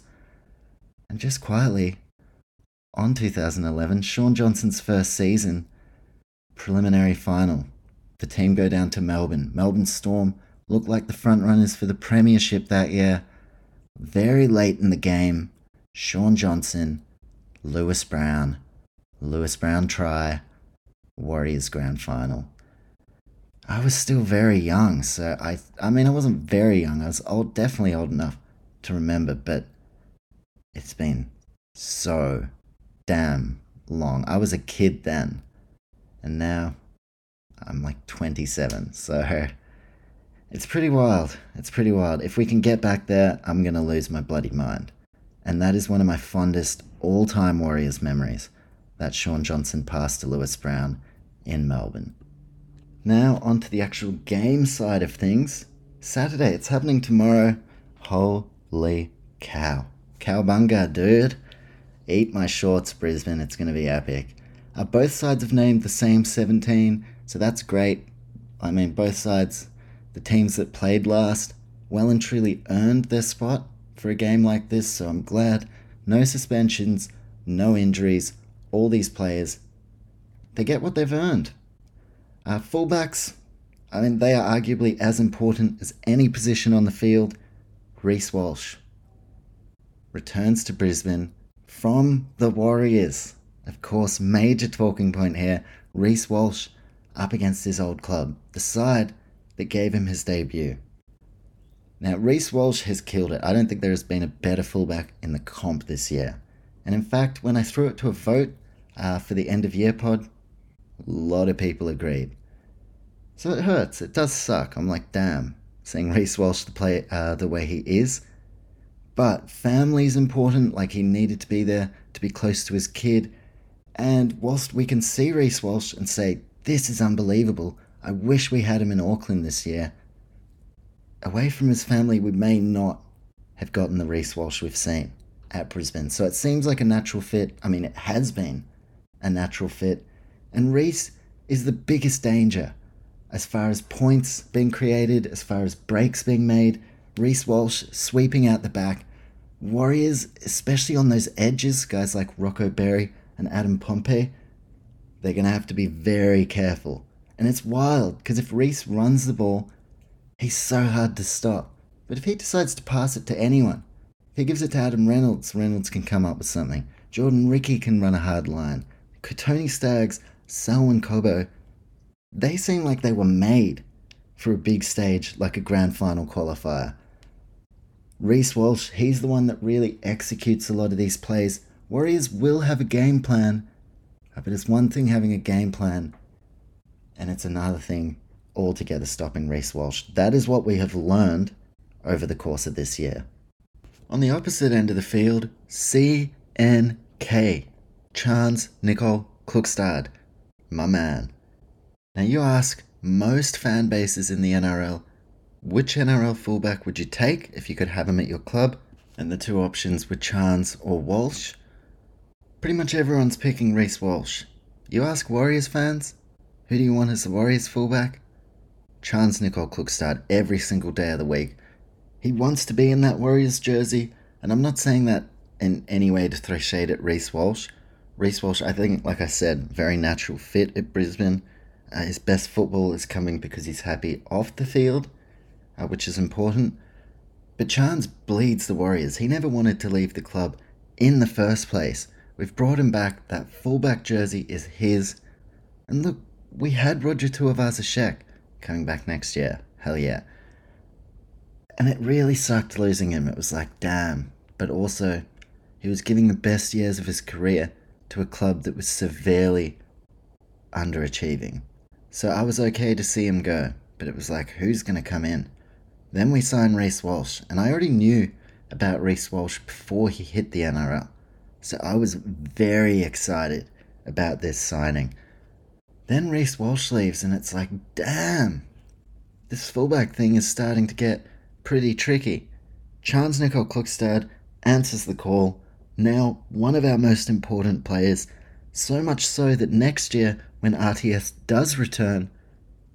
And just quietly, on 2011, Shaun Johnson's first season, preliminary final. The team go down to Melbourne. Melbourne Storm looked like the frontrunners for the premiership that year. Very late in the game, Shaun Johnson, Lewis Brown, Lewis Brown try, Warriors grand final. I was still very young, so I I mean I wasn't very young. I was old, definitely old enough to remember, but it's been so damn long. I was a kid then, and now I'm like 27. So <laughs> it's pretty wild. It's pretty wild. If we can get back there, I'm gonna lose my bloody mind. And that is one of my fondest all-time Warriors memories. That Shaun Johnson passed to Lewis Brown in Melbourne. Now, on to the actual game side of things. Saturday, it's happening tomorrow. Holy cow. Cowbunga, dude. Eat my shorts, Brisbane. It's going to be epic. Uh, both sides have named the same 17, so that's great. I mean, both sides, the teams that played last, well and truly earned their spot for a game like this, so I'm glad. No suspensions, no injuries, all these players, they get what they've earned. Uh, fullbacks, I mean, they are arguably as important as any position on the field. Reece Walsh returns to Brisbane from the Warriors. Of course, major talking point here Reece Walsh up against his old club, the side that gave him his debut. Now, Reece Walsh has killed it. I don't think there has been a better fullback in the comp this year. And in fact, when I threw it to a vote uh, for the end of year pod, a lot of people agreed. So it hurts. It does suck. I'm like, damn, seeing Reece Walsh to play uh, the way he is. But family's important. Like he needed to be there to be close to his kid. And whilst we can see Reece Walsh and say, this is unbelievable, I wish we had him in Auckland this year. Away from his family, we may not have gotten the Reece Walsh we've seen at Brisbane. So it seems like a natural fit. I mean, it has been a natural fit. And Reece is the biggest danger as far as points being created, as far as breaks being made. Reece Walsh sweeping out the back. Warriors, especially on those edges, guys like Rocco Berry and Adam Pompey, they're going to have to be very careful. And it's wild because if Reece runs the ball, he's so hard to stop. But if he decides to pass it to anyone, if he gives it to Adam Reynolds, Reynolds can come up with something. Jordan Riki can run a hard line. Tony Staggs, Selwyn Cobbo, they seem like they were made for a big stage like a grand final qualifier. Reece Walsh, he's the one that really executes a lot of these plays. Warriors will have a game plan, but it's one thing having a game plan, and it's another thing altogether stopping Reece Walsh. That is what we have learned over the course of this year. On the opposite end of the field, CNK, Charnze Nicoll Klokstad, my man. Now you ask most fan bases in the NRL, which NRL fullback would you take if you could have him at your club? And the two options were Charnze or Walsh. Pretty much everyone's picking Reece Walsh. You ask Warriors fans, who do you want as the Warriors fullback? Charnze Nicoll Klokstad every single day of the week. He wants to be in that Warriors jersey, and I'm not saying that in any way to throw shade at Reece Walsh. Reece Walsh, I think, like I said, very natural fit at Brisbane. Uh, his best football is coming because he's happy off the field, uh, which is important. But Charnze bleeds the Warriors. He never wanted to leave the club in the first place. We've brought him back. That fullback jersey is his. And look, we had Roger Tuivasa-Sheck coming back next year. Hell yeah. And it really sucked losing him. It was like, damn. But also, he was giving the best years of his career to a club that was severely underachieving. So I was okay to see him go, but it was like, who's going to come in? Then we signed Reece Walsh, and I already knew about Reece Walsh before he hit the NRL. So I was very excited about this signing. Then Reece Walsh leaves, and it's like, damn, this fullback thing is starting to get pretty tricky. Charnze Nicoll Klokstad answers the call, now one of our most important players, so much so that next year when RTS does return,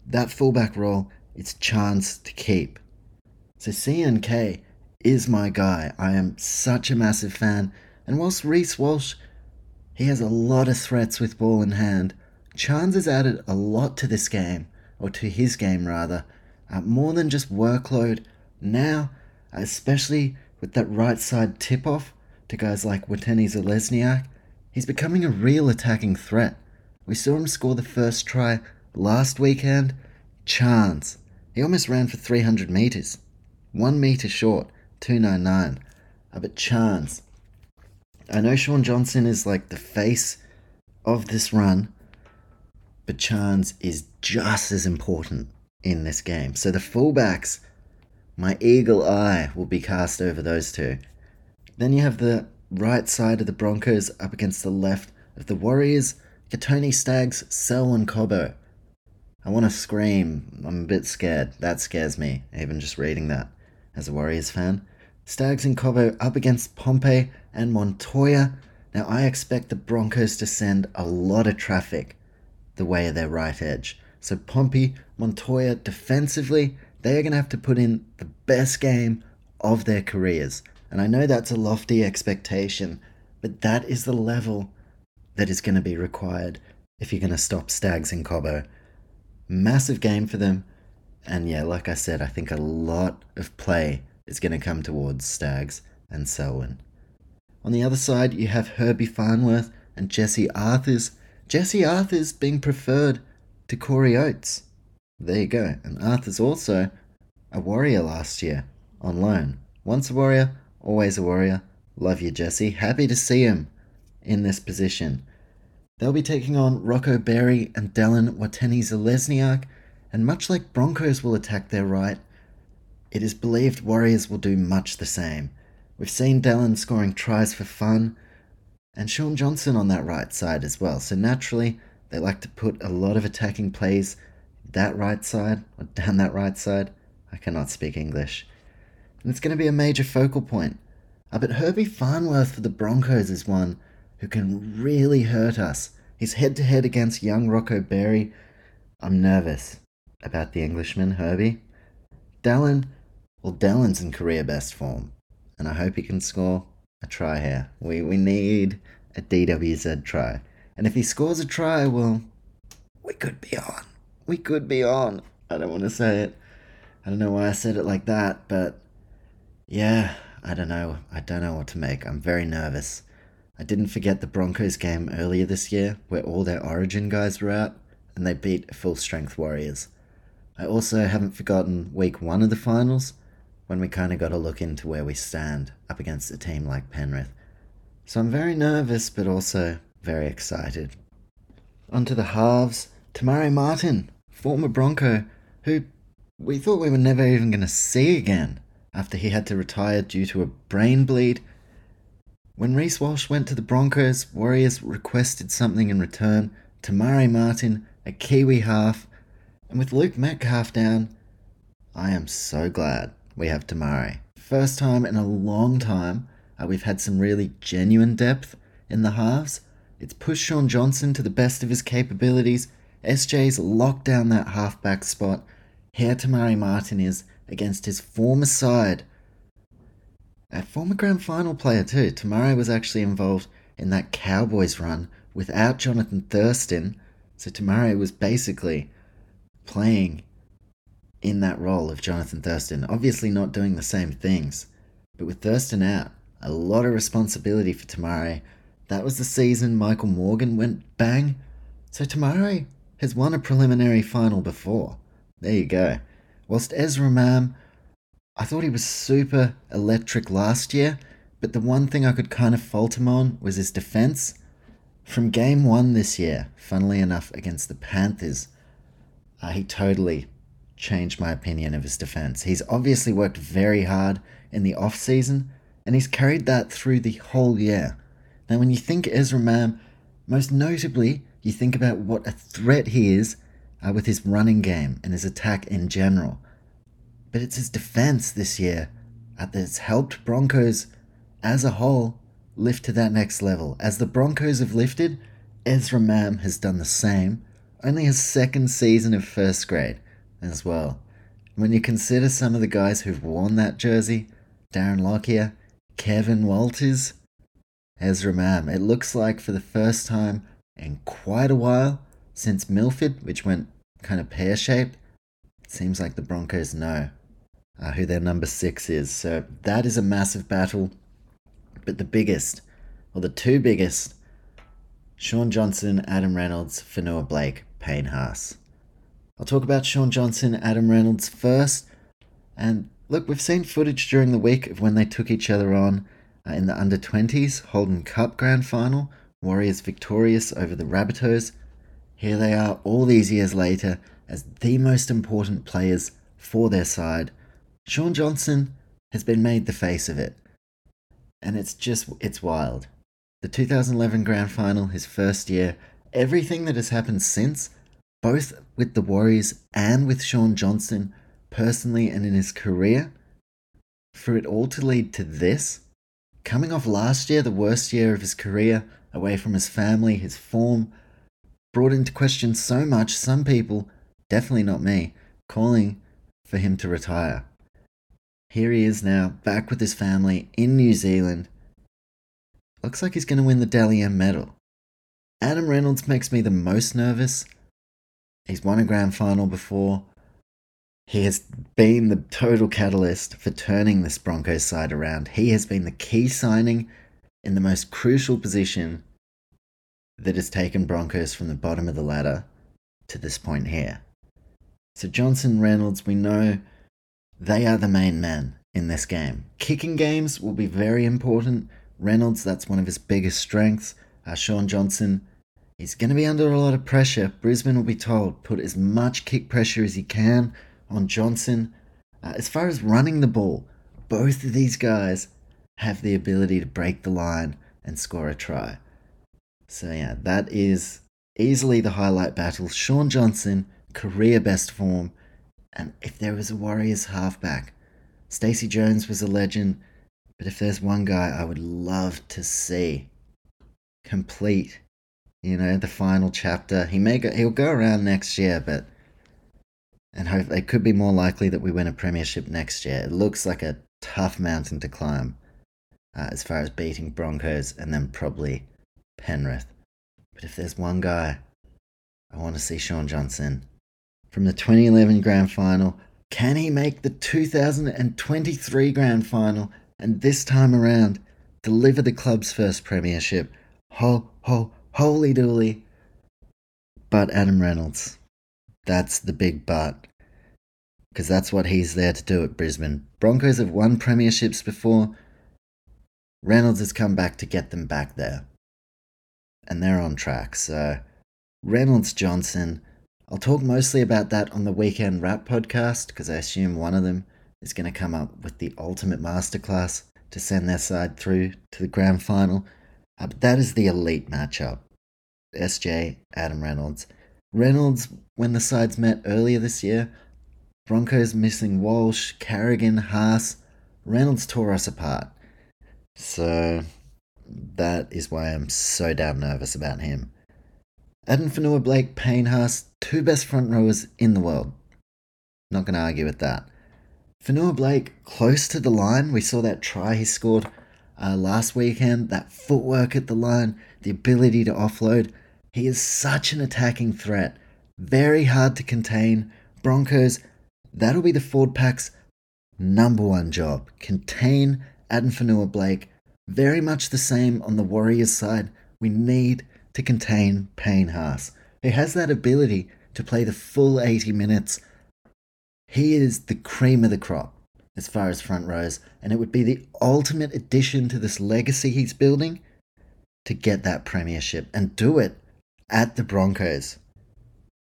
that fullback role it's chance to keep. So CNK is my guy. I am such a massive fan. And whilst Reece Walsh, he has a lot of threats with ball in hand, Charnze has added a lot to this game, or to his game rather. uh, more than just workload. Now, especially with that right side tip off to guys like Watene Zelezniak, he's becoming a real attacking threat. We saw him score the first try last weekend. Charnze. He almost ran for 300 metres. One metre short, 299. Uh, but Charnze. I know Shaun Johnson is like the face of this run, but Charnze is just as important in this game. So the fullbacks, my eagle eye will be cast over those two. Then you have the right side of the Broncos up against the left of the Warriors. Kotoni Staggs, Selwyn Cobbo. I want to scream. I'm a bit scared. That scares me, even just reading that as a Warriors fan. Staggs and Cobbo up against Pompey and Montoya. Now, I expect the Broncos to send a lot of traffic the way of their right edge. So, Pompey, Montoya, defensively, they are going to have to put in the best game of their careers. And I know that's a lofty expectation, but that is the level that is going to be required if you're going to stop Staggs and Cobbo. Massive game for them. And yeah, like I said, I think a lot of play is going to come towards Staggs and Selwyn. On the other side, you have Herbie Farnworth and Jesse Arthurs. Jesse Arthurs being preferred to Corey Oates. There you go. And Arthurs also a warrior last year on loan. Once a warrior, always a warrior. Love you, Jesse. Happy to see him in this position. They'll be taking on Rocco Berry and Dallin Watene Zelezniak, and much like Broncos will attack their right, it is believed Warriors will do much the same. We've seen Dallin scoring tries for fun, and Shaun Johnson on that right side as well. So naturally, they like to put a lot of attacking plays that right side or down that right side. I cannot speak English. And it's going to be a major focal point. Uh, but Herbie Farnworth for the Broncos is one who can really hurt us. He's head to head against young Rocco Berry. I'm nervous about the Englishman, Herbie. Dallin, well, Dallin's in career best form, and I hope he can score a try here. We, we need a DWZ try. And if he scores a try, well, we could be on. We could be on. I don't want to say it. I don't know why I said it like that, but yeah, I don't know. I don't know what to make. I'm very nervous. I didn't forget the Broncos game earlier this year where all their origin guys were out and they beat full strength Warriors. I also haven't forgotten week one of the finals when we kind of got to look into where we stand up against a team like Penrith. So I'm very nervous but also very excited. Onto the halves. Te Maire Martin, former Bronco, who we thought we were never even going to see again after he had to retire due to a brain bleed when Reece Walsh went to the Broncos, Warriors requested something in return. Te Maire Martin, a Kiwi half, and with Luke Metcalf down, I am so glad we have Te Maire. First time in a long time uh, we've had some really genuine depth in the halves. It's pushed Shaun Johnson to the best of his capabilities. SJ's locked down that halfback spot. Here Te Maire Martin is against his former side a former grand final player too. Te Maire was actually involved in that Cowboys run without Jonathan Thurston. So Te Maire was basically playing in that role of Jonathan Thurston. Obviously not doing the same things. But with Thurston out, a lot of responsibility for Te Maire. That was the season Michael Morgan went bang. So Te Maire has won a preliminary final before. There you go. Whilst Ezra Mam I thought he was super electric last year, but the one thing I could kind of fault him on was his defense. From game one this year, funnily enough, against the Panthers, uh, he totally changed my opinion of his defense. He's obviously worked very hard in the off season, and he's carried that through the whole year. Now, when you think Ezra Mam, most notably, you think about what a threat he is uh, with his running game and his attack in general but it's his defense this year that's helped Broncos as a whole lift to that next level. As the Broncos have lifted, Ezra Mam has done the same, only his second season of first grade as well. When you consider some of the guys who've worn that jersey, Darren Lockyer, Kevin Walters, Ezra Mam, it looks like for the first time in quite a while since Milford, which went kind of pear shaped, seems like the Broncos know uh, who their number six is. So that is a massive battle. But the biggest, or the two biggest, Shaun Johnson, Adam Reynolds, Fonua Blake, Payne Haas. I'll talk about Shaun Johnson, Adam Reynolds first. And look, we've seen footage during the week of when they took each other on uh, in the under 20s Holden Cup Grand Final. Warriors victorious over the Rabbitohs. Here they are all these years later as the most important players for their side. Shaun Johnson has been made the face of it. And it's just, it's wild. The 2011 Grand Final, his first year, everything that has happened since, both with the Warriors and with Shaun Johnson, personally and in his career, for it all to lead to this, coming off last year, the worst year of his career, away from his family, his form, brought into question so much, some people, definitely not me, calling for him to retire. Here he is now, back with his family in New Zealand. Looks like he's going to win the Dally M medal. Adam Reynolds makes me the most nervous. He's won a grand final before. He has been the total catalyst for turning this Broncos side around. He has been the key signing in the most crucial position that has taken Broncos from the bottom of the ladder to this point here. So Johnson Reynolds, we know they are the main men in this game. Kicking games will be very important. Reynolds, that's one of his biggest strengths. Uh, Shaun Johnson, he's going to be under a lot of pressure. Brisbane will be told put as much kick pressure as you can on Johnson. Uh, as far as running the ball, both of these guys have the ability to break the line and score a try. So, yeah, that is easily the highlight battle. Shaun Johnson, career best form. And if there was a Warriors halfback, Stacey Jones was a legend. But if there's one guy I would love to see complete, you know, the final chapter, he may go, he'll go around next year, but and hope it could be more likely that we win a premiership next year. It looks like a tough mountain to climb uh, as far as beating Broncos and then probably Penrith. But if there's one guy, I want to see Shaun Johnson from the 2011 Grand Final. Can he make the 2023 Grand Final and this time around deliver the club's first premiership? Ho, ho, holy dooly. But Adam Reynolds, that's the big but. Because that's what he's there to do at Brisbane. Broncos have won premierships before. Reynolds has come back to get them back there and they're on track. So, Reynolds Johnson, I'll talk mostly about that on the Weekend Wrap podcast because I assume one of them is going to come up with the ultimate masterclass to send their side through to the grand final. Uh, but that is the elite matchup. SJ, Adam Reynolds. Reynolds, when the sides met earlier this year, Broncos missing Walsh, Carrigan, Haas. Reynolds tore us apart. So that is why I'm so damn nervous about him. Addin Fonua Blake, Payne Haas, two best front rowers in the world. Not going to argue with that. Fonua Blake, close to the line. We saw that try he scored uh, last weekend. That footwork at the line, the ability to offload. He is such an attacking threat. Very hard to contain. Broncos, that'll be the Ford Pack's number one job. Contain Addin Fonua Blake very much the same on the Warriors side. We need to contain Payne Haas, who has that ability to play the full 80 minutes. He is the cream of the crop as far as front rows, and it would be the ultimate addition to this legacy he's building to get that premiership and do it at the Broncos.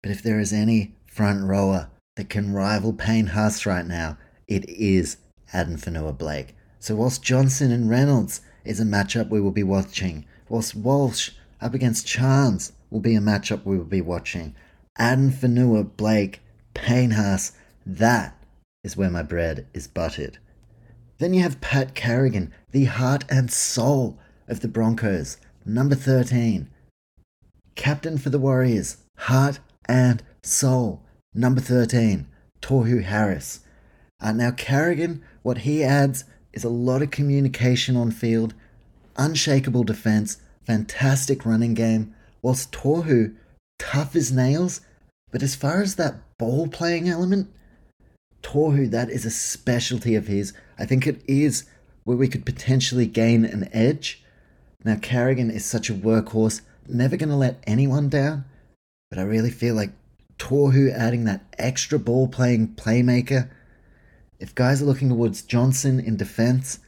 But if there is any front rower that can rival Payne Haas right now, it is Addin Fonua Blake. So whilst Johnson and Reynolds is a matchup we will be watching, whilst Walsh up against Charnze will be a matchup we will be watching. Addin Fonua, Blake, Haas, that is where my bread is buttered. Then you have Pat Carrigan, the heart and soul of the Broncos, number 13. Captain for the Warriors, heart and soul, number 13, Tohu Harris. Uh, now, Carrigan, what he adds is a lot of communication on field, unshakable defense, fantastic running game, whilst Tohu, tough as nails, but as far as that ball playing element, Tohu, that is a specialty of his. I think it is where we could potentially gain an edge. Now, Carrigan is such a workhorse, never going to let anyone down, but I really feel like Tohu adding that extra ball playing playmaker. If guys are looking towards Johnson in defense,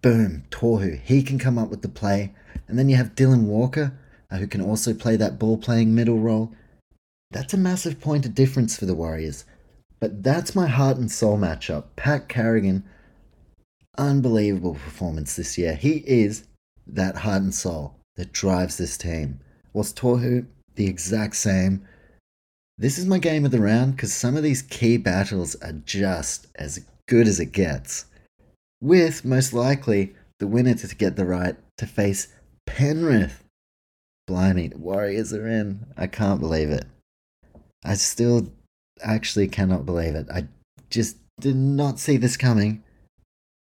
boom, Tohu, he can come up with the play. And then you have Dylan Walker, uh, who can also play that ball playing middle role. That's a massive point of difference for the Warriors. But that's my heart and soul matchup. Pat Carrigan, unbelievable performance this year. He is that heart and soul that drives this team. Was Tohu the exact same? This is my game of the round because some of these key battles are just as good as it gets. With, most likely, the winner to get the right to face Penrith. Blimey, the Warriors are in. I can't believe it. I still actually cannot believe it. I just did not see this coming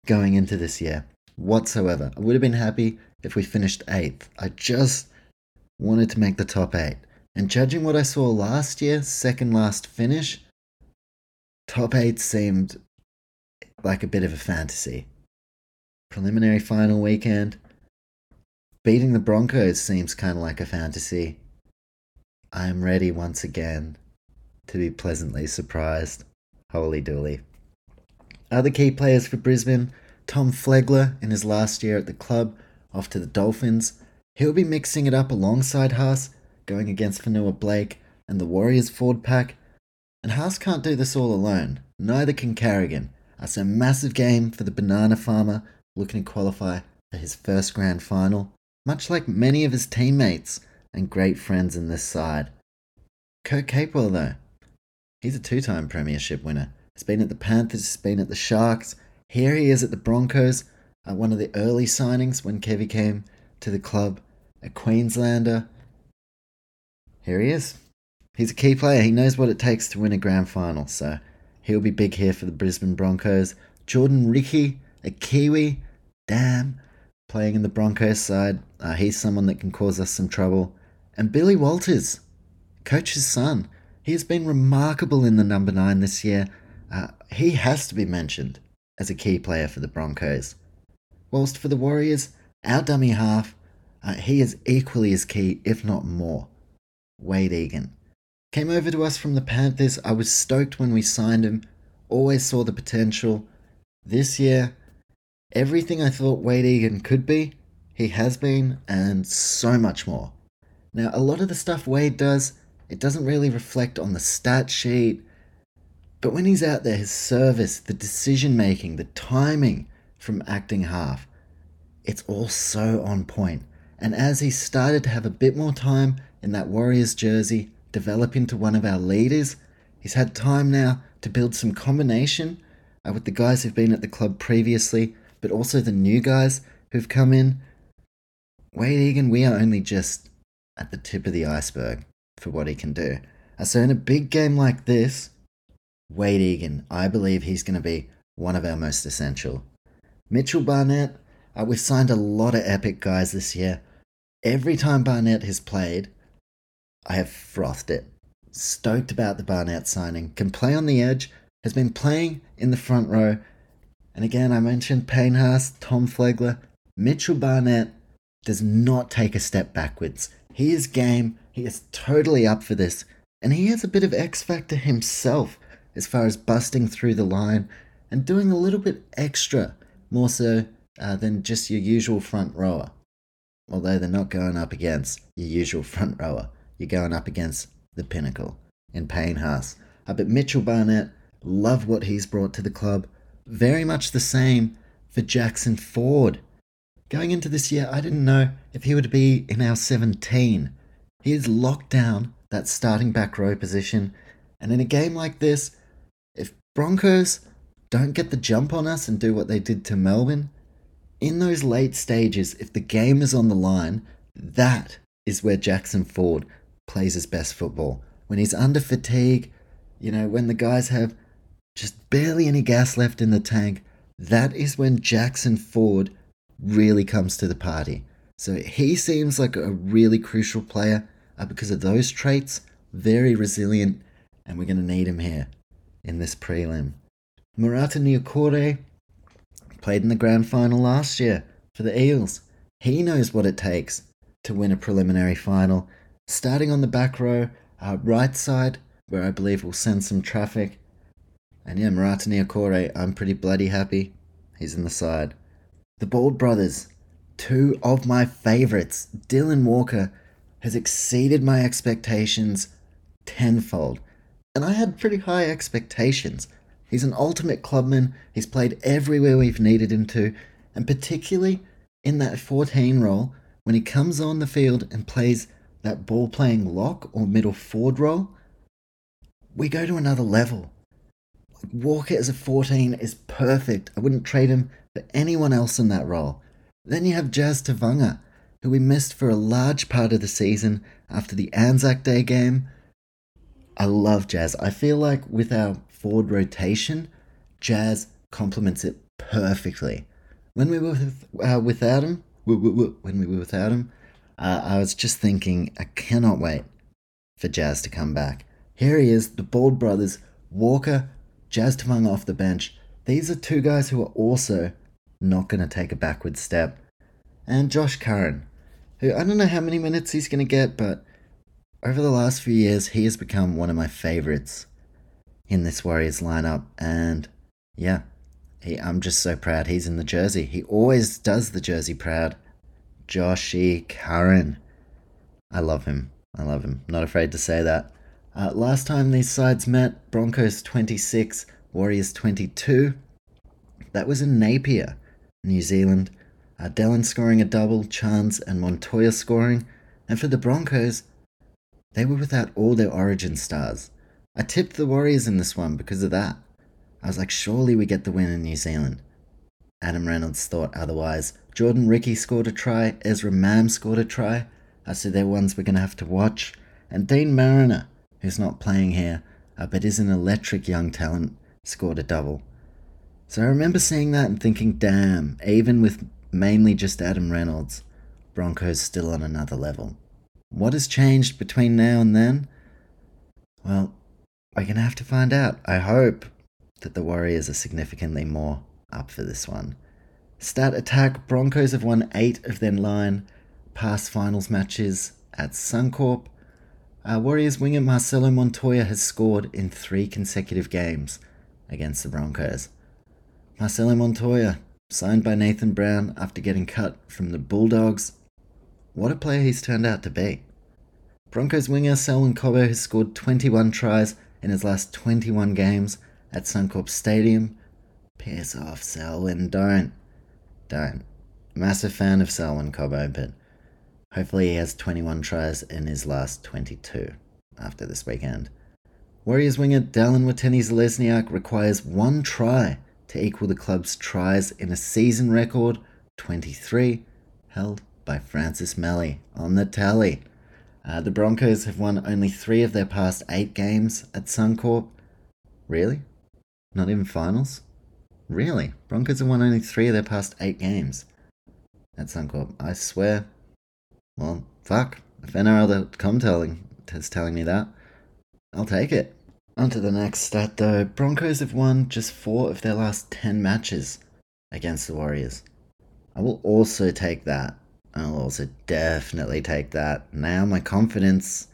going into this year whatsoever. I would have been happy if we finished eighth. I just wanted to make the top eight. And judging what I saw last year, second last finish, top eight seemed like a bit of a fantasy. Preliminary final weekend, beating the Broncos seems kind of like a fantasy. I am ready once again to be pleasantly surprised. Holy dooly. Other key players for Brisbane Tom Flegler in his last year at the club, off to the Dolphins. He'll be mixing it up alongside Haas, going against Fonua Blake and the Warriors forward pack. And Haas can't do this all alone, neither can Carrigan. That's a massive game for the banana farmer looking to qualify for his first grand final, much like many of his teammates and great friends in this side. Kurt Capewell, though, he's a two time Premiership winner. He's been at the Panthers, he's been at the Sharks, here he is at the Broncos, uh, one of the early signings when Kevy came to the club, a Queenslander. Here he is. He's a key player. He knows what it takes to win a grand final, so he'll be big here for the Brisbane Broncos. Jordan Riki, a Kiwi, damn, playing in the Broncos side. Uh, he's someone that can cause us some trouble. And Billy Walters, coach's son. He has been remarkable in the number nine this year. Uh, he has to be mentioned as a key player for the Broncos. Whilst for the Warriors, our dummy half, uh, he is equally as key, if not more. Wade Egan. Came over to us from the Panthers. I was stoked when we signed him. Always saw the potential. This year, everything I thought Wade Egan could be, he has been, and so much more. Now, a lot of the stuff Wade does, it doesn't really reflect on the stat sheet but when he's out there, his service, the decision making, the timing from acting half, it's all so on point. And as he started to have a bit more time in that Warriors jersey, develop into one of our leaders, he's had time now to build some combination uh, with the guys who've been at the club previously, but also the new guys who've come in. Wade Egan, we are only just at the tip of the iceberg for what he can do. Uh, so in a big game like this, Wade Egan, I believe he's going to be one of our most essential. Mitchell Barnett, uh, we've signed a lot of epic guys this year. Every time Barnett has played, I have frothed it. Stoked about the Barnett signing. Can play on the edge, has been playing in the front row. And again, I mentioned Payne Haas, Tom Flegler. Mitchell Barnett does not take a step backwards. He is game, he is totally up for this, and he has a bit of X Factor himself as far as busting through the line and doing a little bit extra, more so uh, than just your usual front rower. Although they're not going up against your usual front rower, you're going up against the pinnacle in Payne Haas. Uh, but Mitchell Barnett, love what he's brought to the club. Very much the same for Jackson Ford. Going into this year, I didn't know if he would be in our 17. He has locked down that starting back row position. And in a game like this, if Broncos don't get the jump on us and do what they did to Melbourne, in those late stages, if the game is on the line, that is where Jackson Ford plays his best football. When he's under fatigue, you know, when the guys have just barely any gas left in the tank, that is when Jackson Ford really comes to the party. So he seems like a really crucial player uh, because of those traits, very resilient, and we're going to need him here in this prelim. Marata Niukore played in the grand final last year for the Eels. He knows what it takes to win a preliminary final. Starting on the back row, uh, right side, where I believe we'll send some traffic. And yeah, Marata Niukore, I'm pretty bloody happy. He's in the side. The Bald brothers, two of my favourites. Dylan Walker has exceeded my expectations tenfold. And I had pretty high expectations. He's an ultimate clubman. He's played everywhere we've needed him to, and particularly in that 14 role when he comes on the field and plays that ball playing lock or middle forward role, we go to another level. Walker as a 14 is perfect. I wouldn't trade him for anyone else in that role. Then you have Jazz Tevaga, who we missed for a large part of the season after the Anzac Day game. I love Jazz. I feel like with our forward rotation, Jazz complements it perfectly. When we were with, uh, without him, when we were without him, uh, I was just thinking, I cannot wait for Jazz to come back. Here he is, the Bald Brothers, Walker, Jazz Tevaga off the bench. These are two guys who are also not going to take a backward step. And Josh Curran, who I don't know how many minutes he's going to get, but over the last few years, he has become one of my favorites in this Warriors lineup. And yeah, he, I'm just so proud he's in the jersey. He always does the jersey proud. Joshy Curran. I love him. I love him. Not afraid to say that. Uh, last time these sides met, Broncos 26, Warriors 22. That was in Napier. New Zealand, uh, scoring a double, Chance and Montoya scoring, and for the Broncos, they were without all their origin stars. I tipped the Warriors in this one because of that. I was like, surely we get the win in New Zealand. Adam Reynolds thought otherwise. Jordan Riki scored a try, Ezra Mam scored a try. I said they're ones we're going to have to watch. And Deine Mariner, who's not playing here, uh, but is an electric young talent, scored a double. So I remember seeing that and thinking, damn, even with mainly just Adam Reynolds, Broncos still on another level. What has changed between now and then? Well, we're going to have to find out. I hope that the Warriors are significantly more up for this one. Stat attack Broncos have won eight of their nine past finals matches at Suncorp. Uh, Warriors winger Marcelo Montoya has scored in three consecutive games against the Broncos. Marcelo Montoya, signed by Nathan Brown after getting cut from the Bulldogs. What a player he's turned out to be. Broncos winger Selwyn Cobbo has scored 21 tries in his last 21 games at Suncorp Stadium. Piss off, Selwyn. Don't. Don't. Massive fan of Selwyn Cobbo, but hopefully he has 21 tries in his last 22 after this weekend. Warriors winger Dallin Watene-Zelezniak requires one try to equal the club's tries in a season record 23, held by Francis Meli on the tally. Uh, the Broncos have won only three of their past eight games at Suncorp. Really? Not even finals? Really? Broncos have won only three of their past eight games at Suncorp. I swear. Well, fuck. If NRL.com telling, is telling me that, I'll take it. On to the next stat though. Broncos have won just four of their last 10 matches against the Warriors. I will also take that. I'll also definitely take that. Now my confidence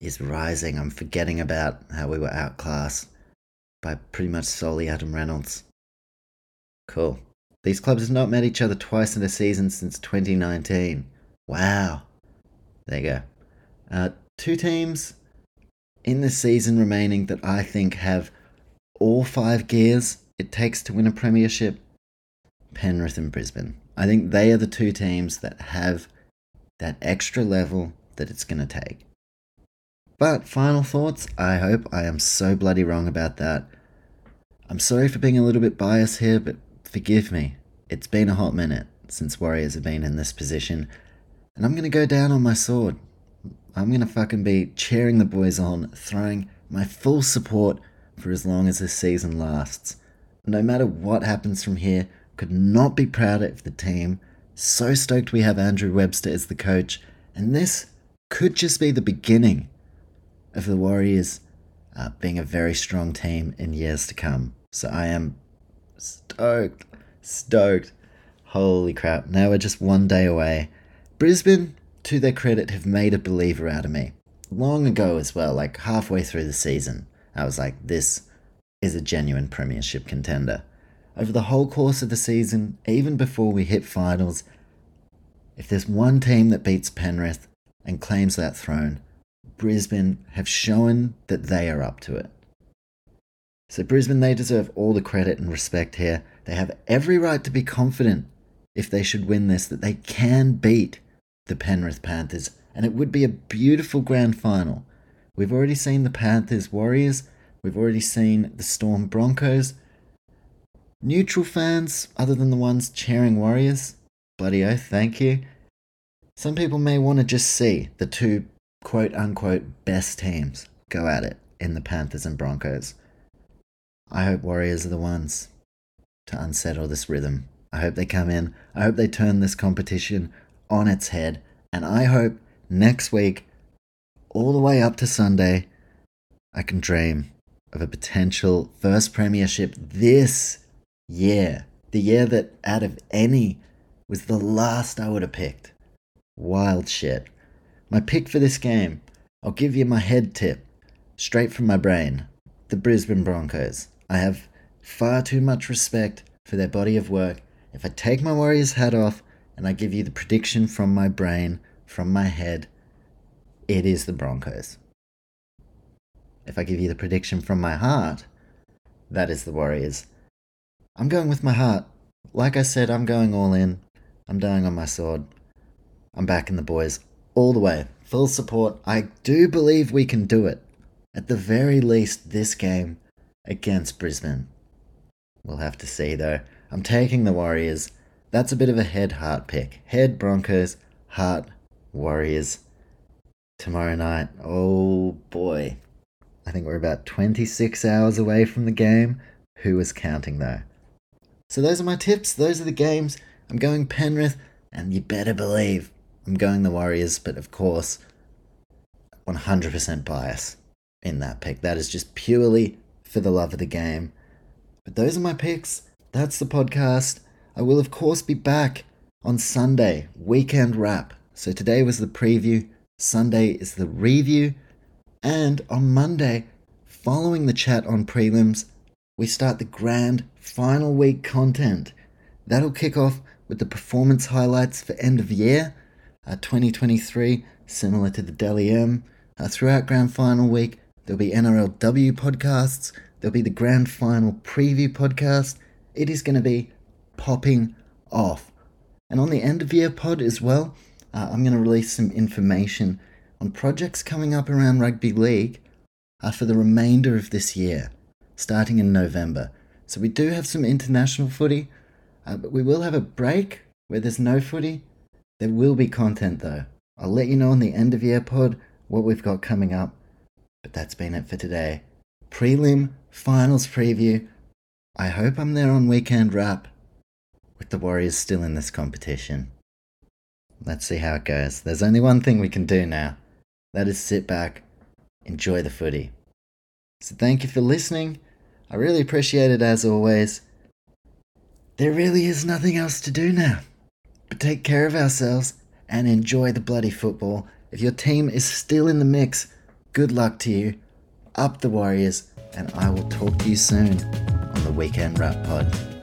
is rising. I'm forgetting about how we were outclassed by pretty much solely Adam Reynolds. Cool. These clubs have not met each other twice in a season since 2019. Wow. There you go. Uh, two teams in the season remaining that I think have all five gears it takes to win a premiership Penrith and Brisbane. I think they are the two teams that have that extra level that it's going to take. But final thoughts I hope I am so bloody wrong about that. I'm sorry for being a little bit biased here, but forgive me. It's been a hot minute since Warriors have been in this position, and I'm going to go down on my sword. I'm going to fucking be cheering the boys on, throwing my full support for as long as this season lasts. No matter what happens from here, could not be prouder of the team. So stoked we have Andrew Webster as the coach, and this could just be the beginning of the Warriors uh, being a very strong team in years to come. So I am stoked, stoked. Holy crap. Now we're just one day away. Brisbane, to their credit, have made a believer out of me. Long ago as well, like halfway through the season, I was like, this is a genuine premiership contender. Over the whole course of the season, even before we hit finals, if there's one team that beats Penrith and claims that throne, Brisbane have shown that they are up to it. So, Brisbane, they deserve all the credit and respect here. They have every right to be confident if they should win this that they can beat the Penrith Panthers, and it would be a beautiful grand final. We've already seen the Panthers Warriors, we've already seen the Storm Broncos. Neutral fans, other than the ones cheering Warriors, bloody oath, thank you. Some people may want to just see the two quote unquote best teams go at it in the Panthers and Broncos. I hope Warriors are the ones to unsettle this rhythm. I hope they come in. I hope they turn this competition on its head. And I hope next week, all the way up to Sunday, I can dream of a potential first premiership this year. The year that, out of any, was the last I would have picked. Wild shit. My pick for this game, I'll give you my head tip, straight from my brain the Brisbane Broncos. I have far too much respect for their body of work. If I take my Warriors hat off and I give you the prediction from my brain, from my head, it is the Broncos. If I give you the prediction from my heart, that is the Warriors. I'm going with my heart. Like I said, I'm going all in. I'm dying on my sword. I'm backing the boys all the way. Full support. I do believe we can do it. At the very least, this game against Brisbane. We'll have to see though. I'm taking the Warriors. That's a bit of a head heart pick. Head Broncos, heart Warriors. Tomorrow night. Oh boy. I think we're about 26 hours away from the game. Who was counting though? So those are my tips. Those are the games. I'm going Penrith, and you better believe I'm going the Warriors, but of course, 100% bias in that pick. That is just purely for the love of the game. But those are my picks. That's the podcast. I will, of course, be back on Sunday, weekend wrap. So today was the preview, Sunday is the review, and on Monday, following the chat on prelims, we start the grand final week content. That'll kick off with the performance highlights for end of year uh, 2023, similar to the Dally M. Uh, throughout Grand Final week, there'll be NRLW podcasts, there'll be the Grand Final preview podcast. It is going to be popping off. And on the end of year pod as well, uh, I'm going to release some information on projects coming up around Rugby League uh, for the remainder of this year, starting in November. So we do have some international footy, uh, but we will have a break where there's no footy there will be content though. I'll let you know on the end of year pod what we've got coming up. But that's been it for today. Prelim finals preview. I hope I'm there on weekend wrap with the Warriors still in this competition. Let's see how it goes. There's only one thing we can do now. That is sit back, enjoy the footy. So thank you for listening. I really appreciate it as always. There really is nothing else to do now. But take care of ourselves and enjoy the bloody football. If your team is still in the mix, good luck to you. Up the Warriors, and I will talk to you soon on the Weekend Wrap Pod.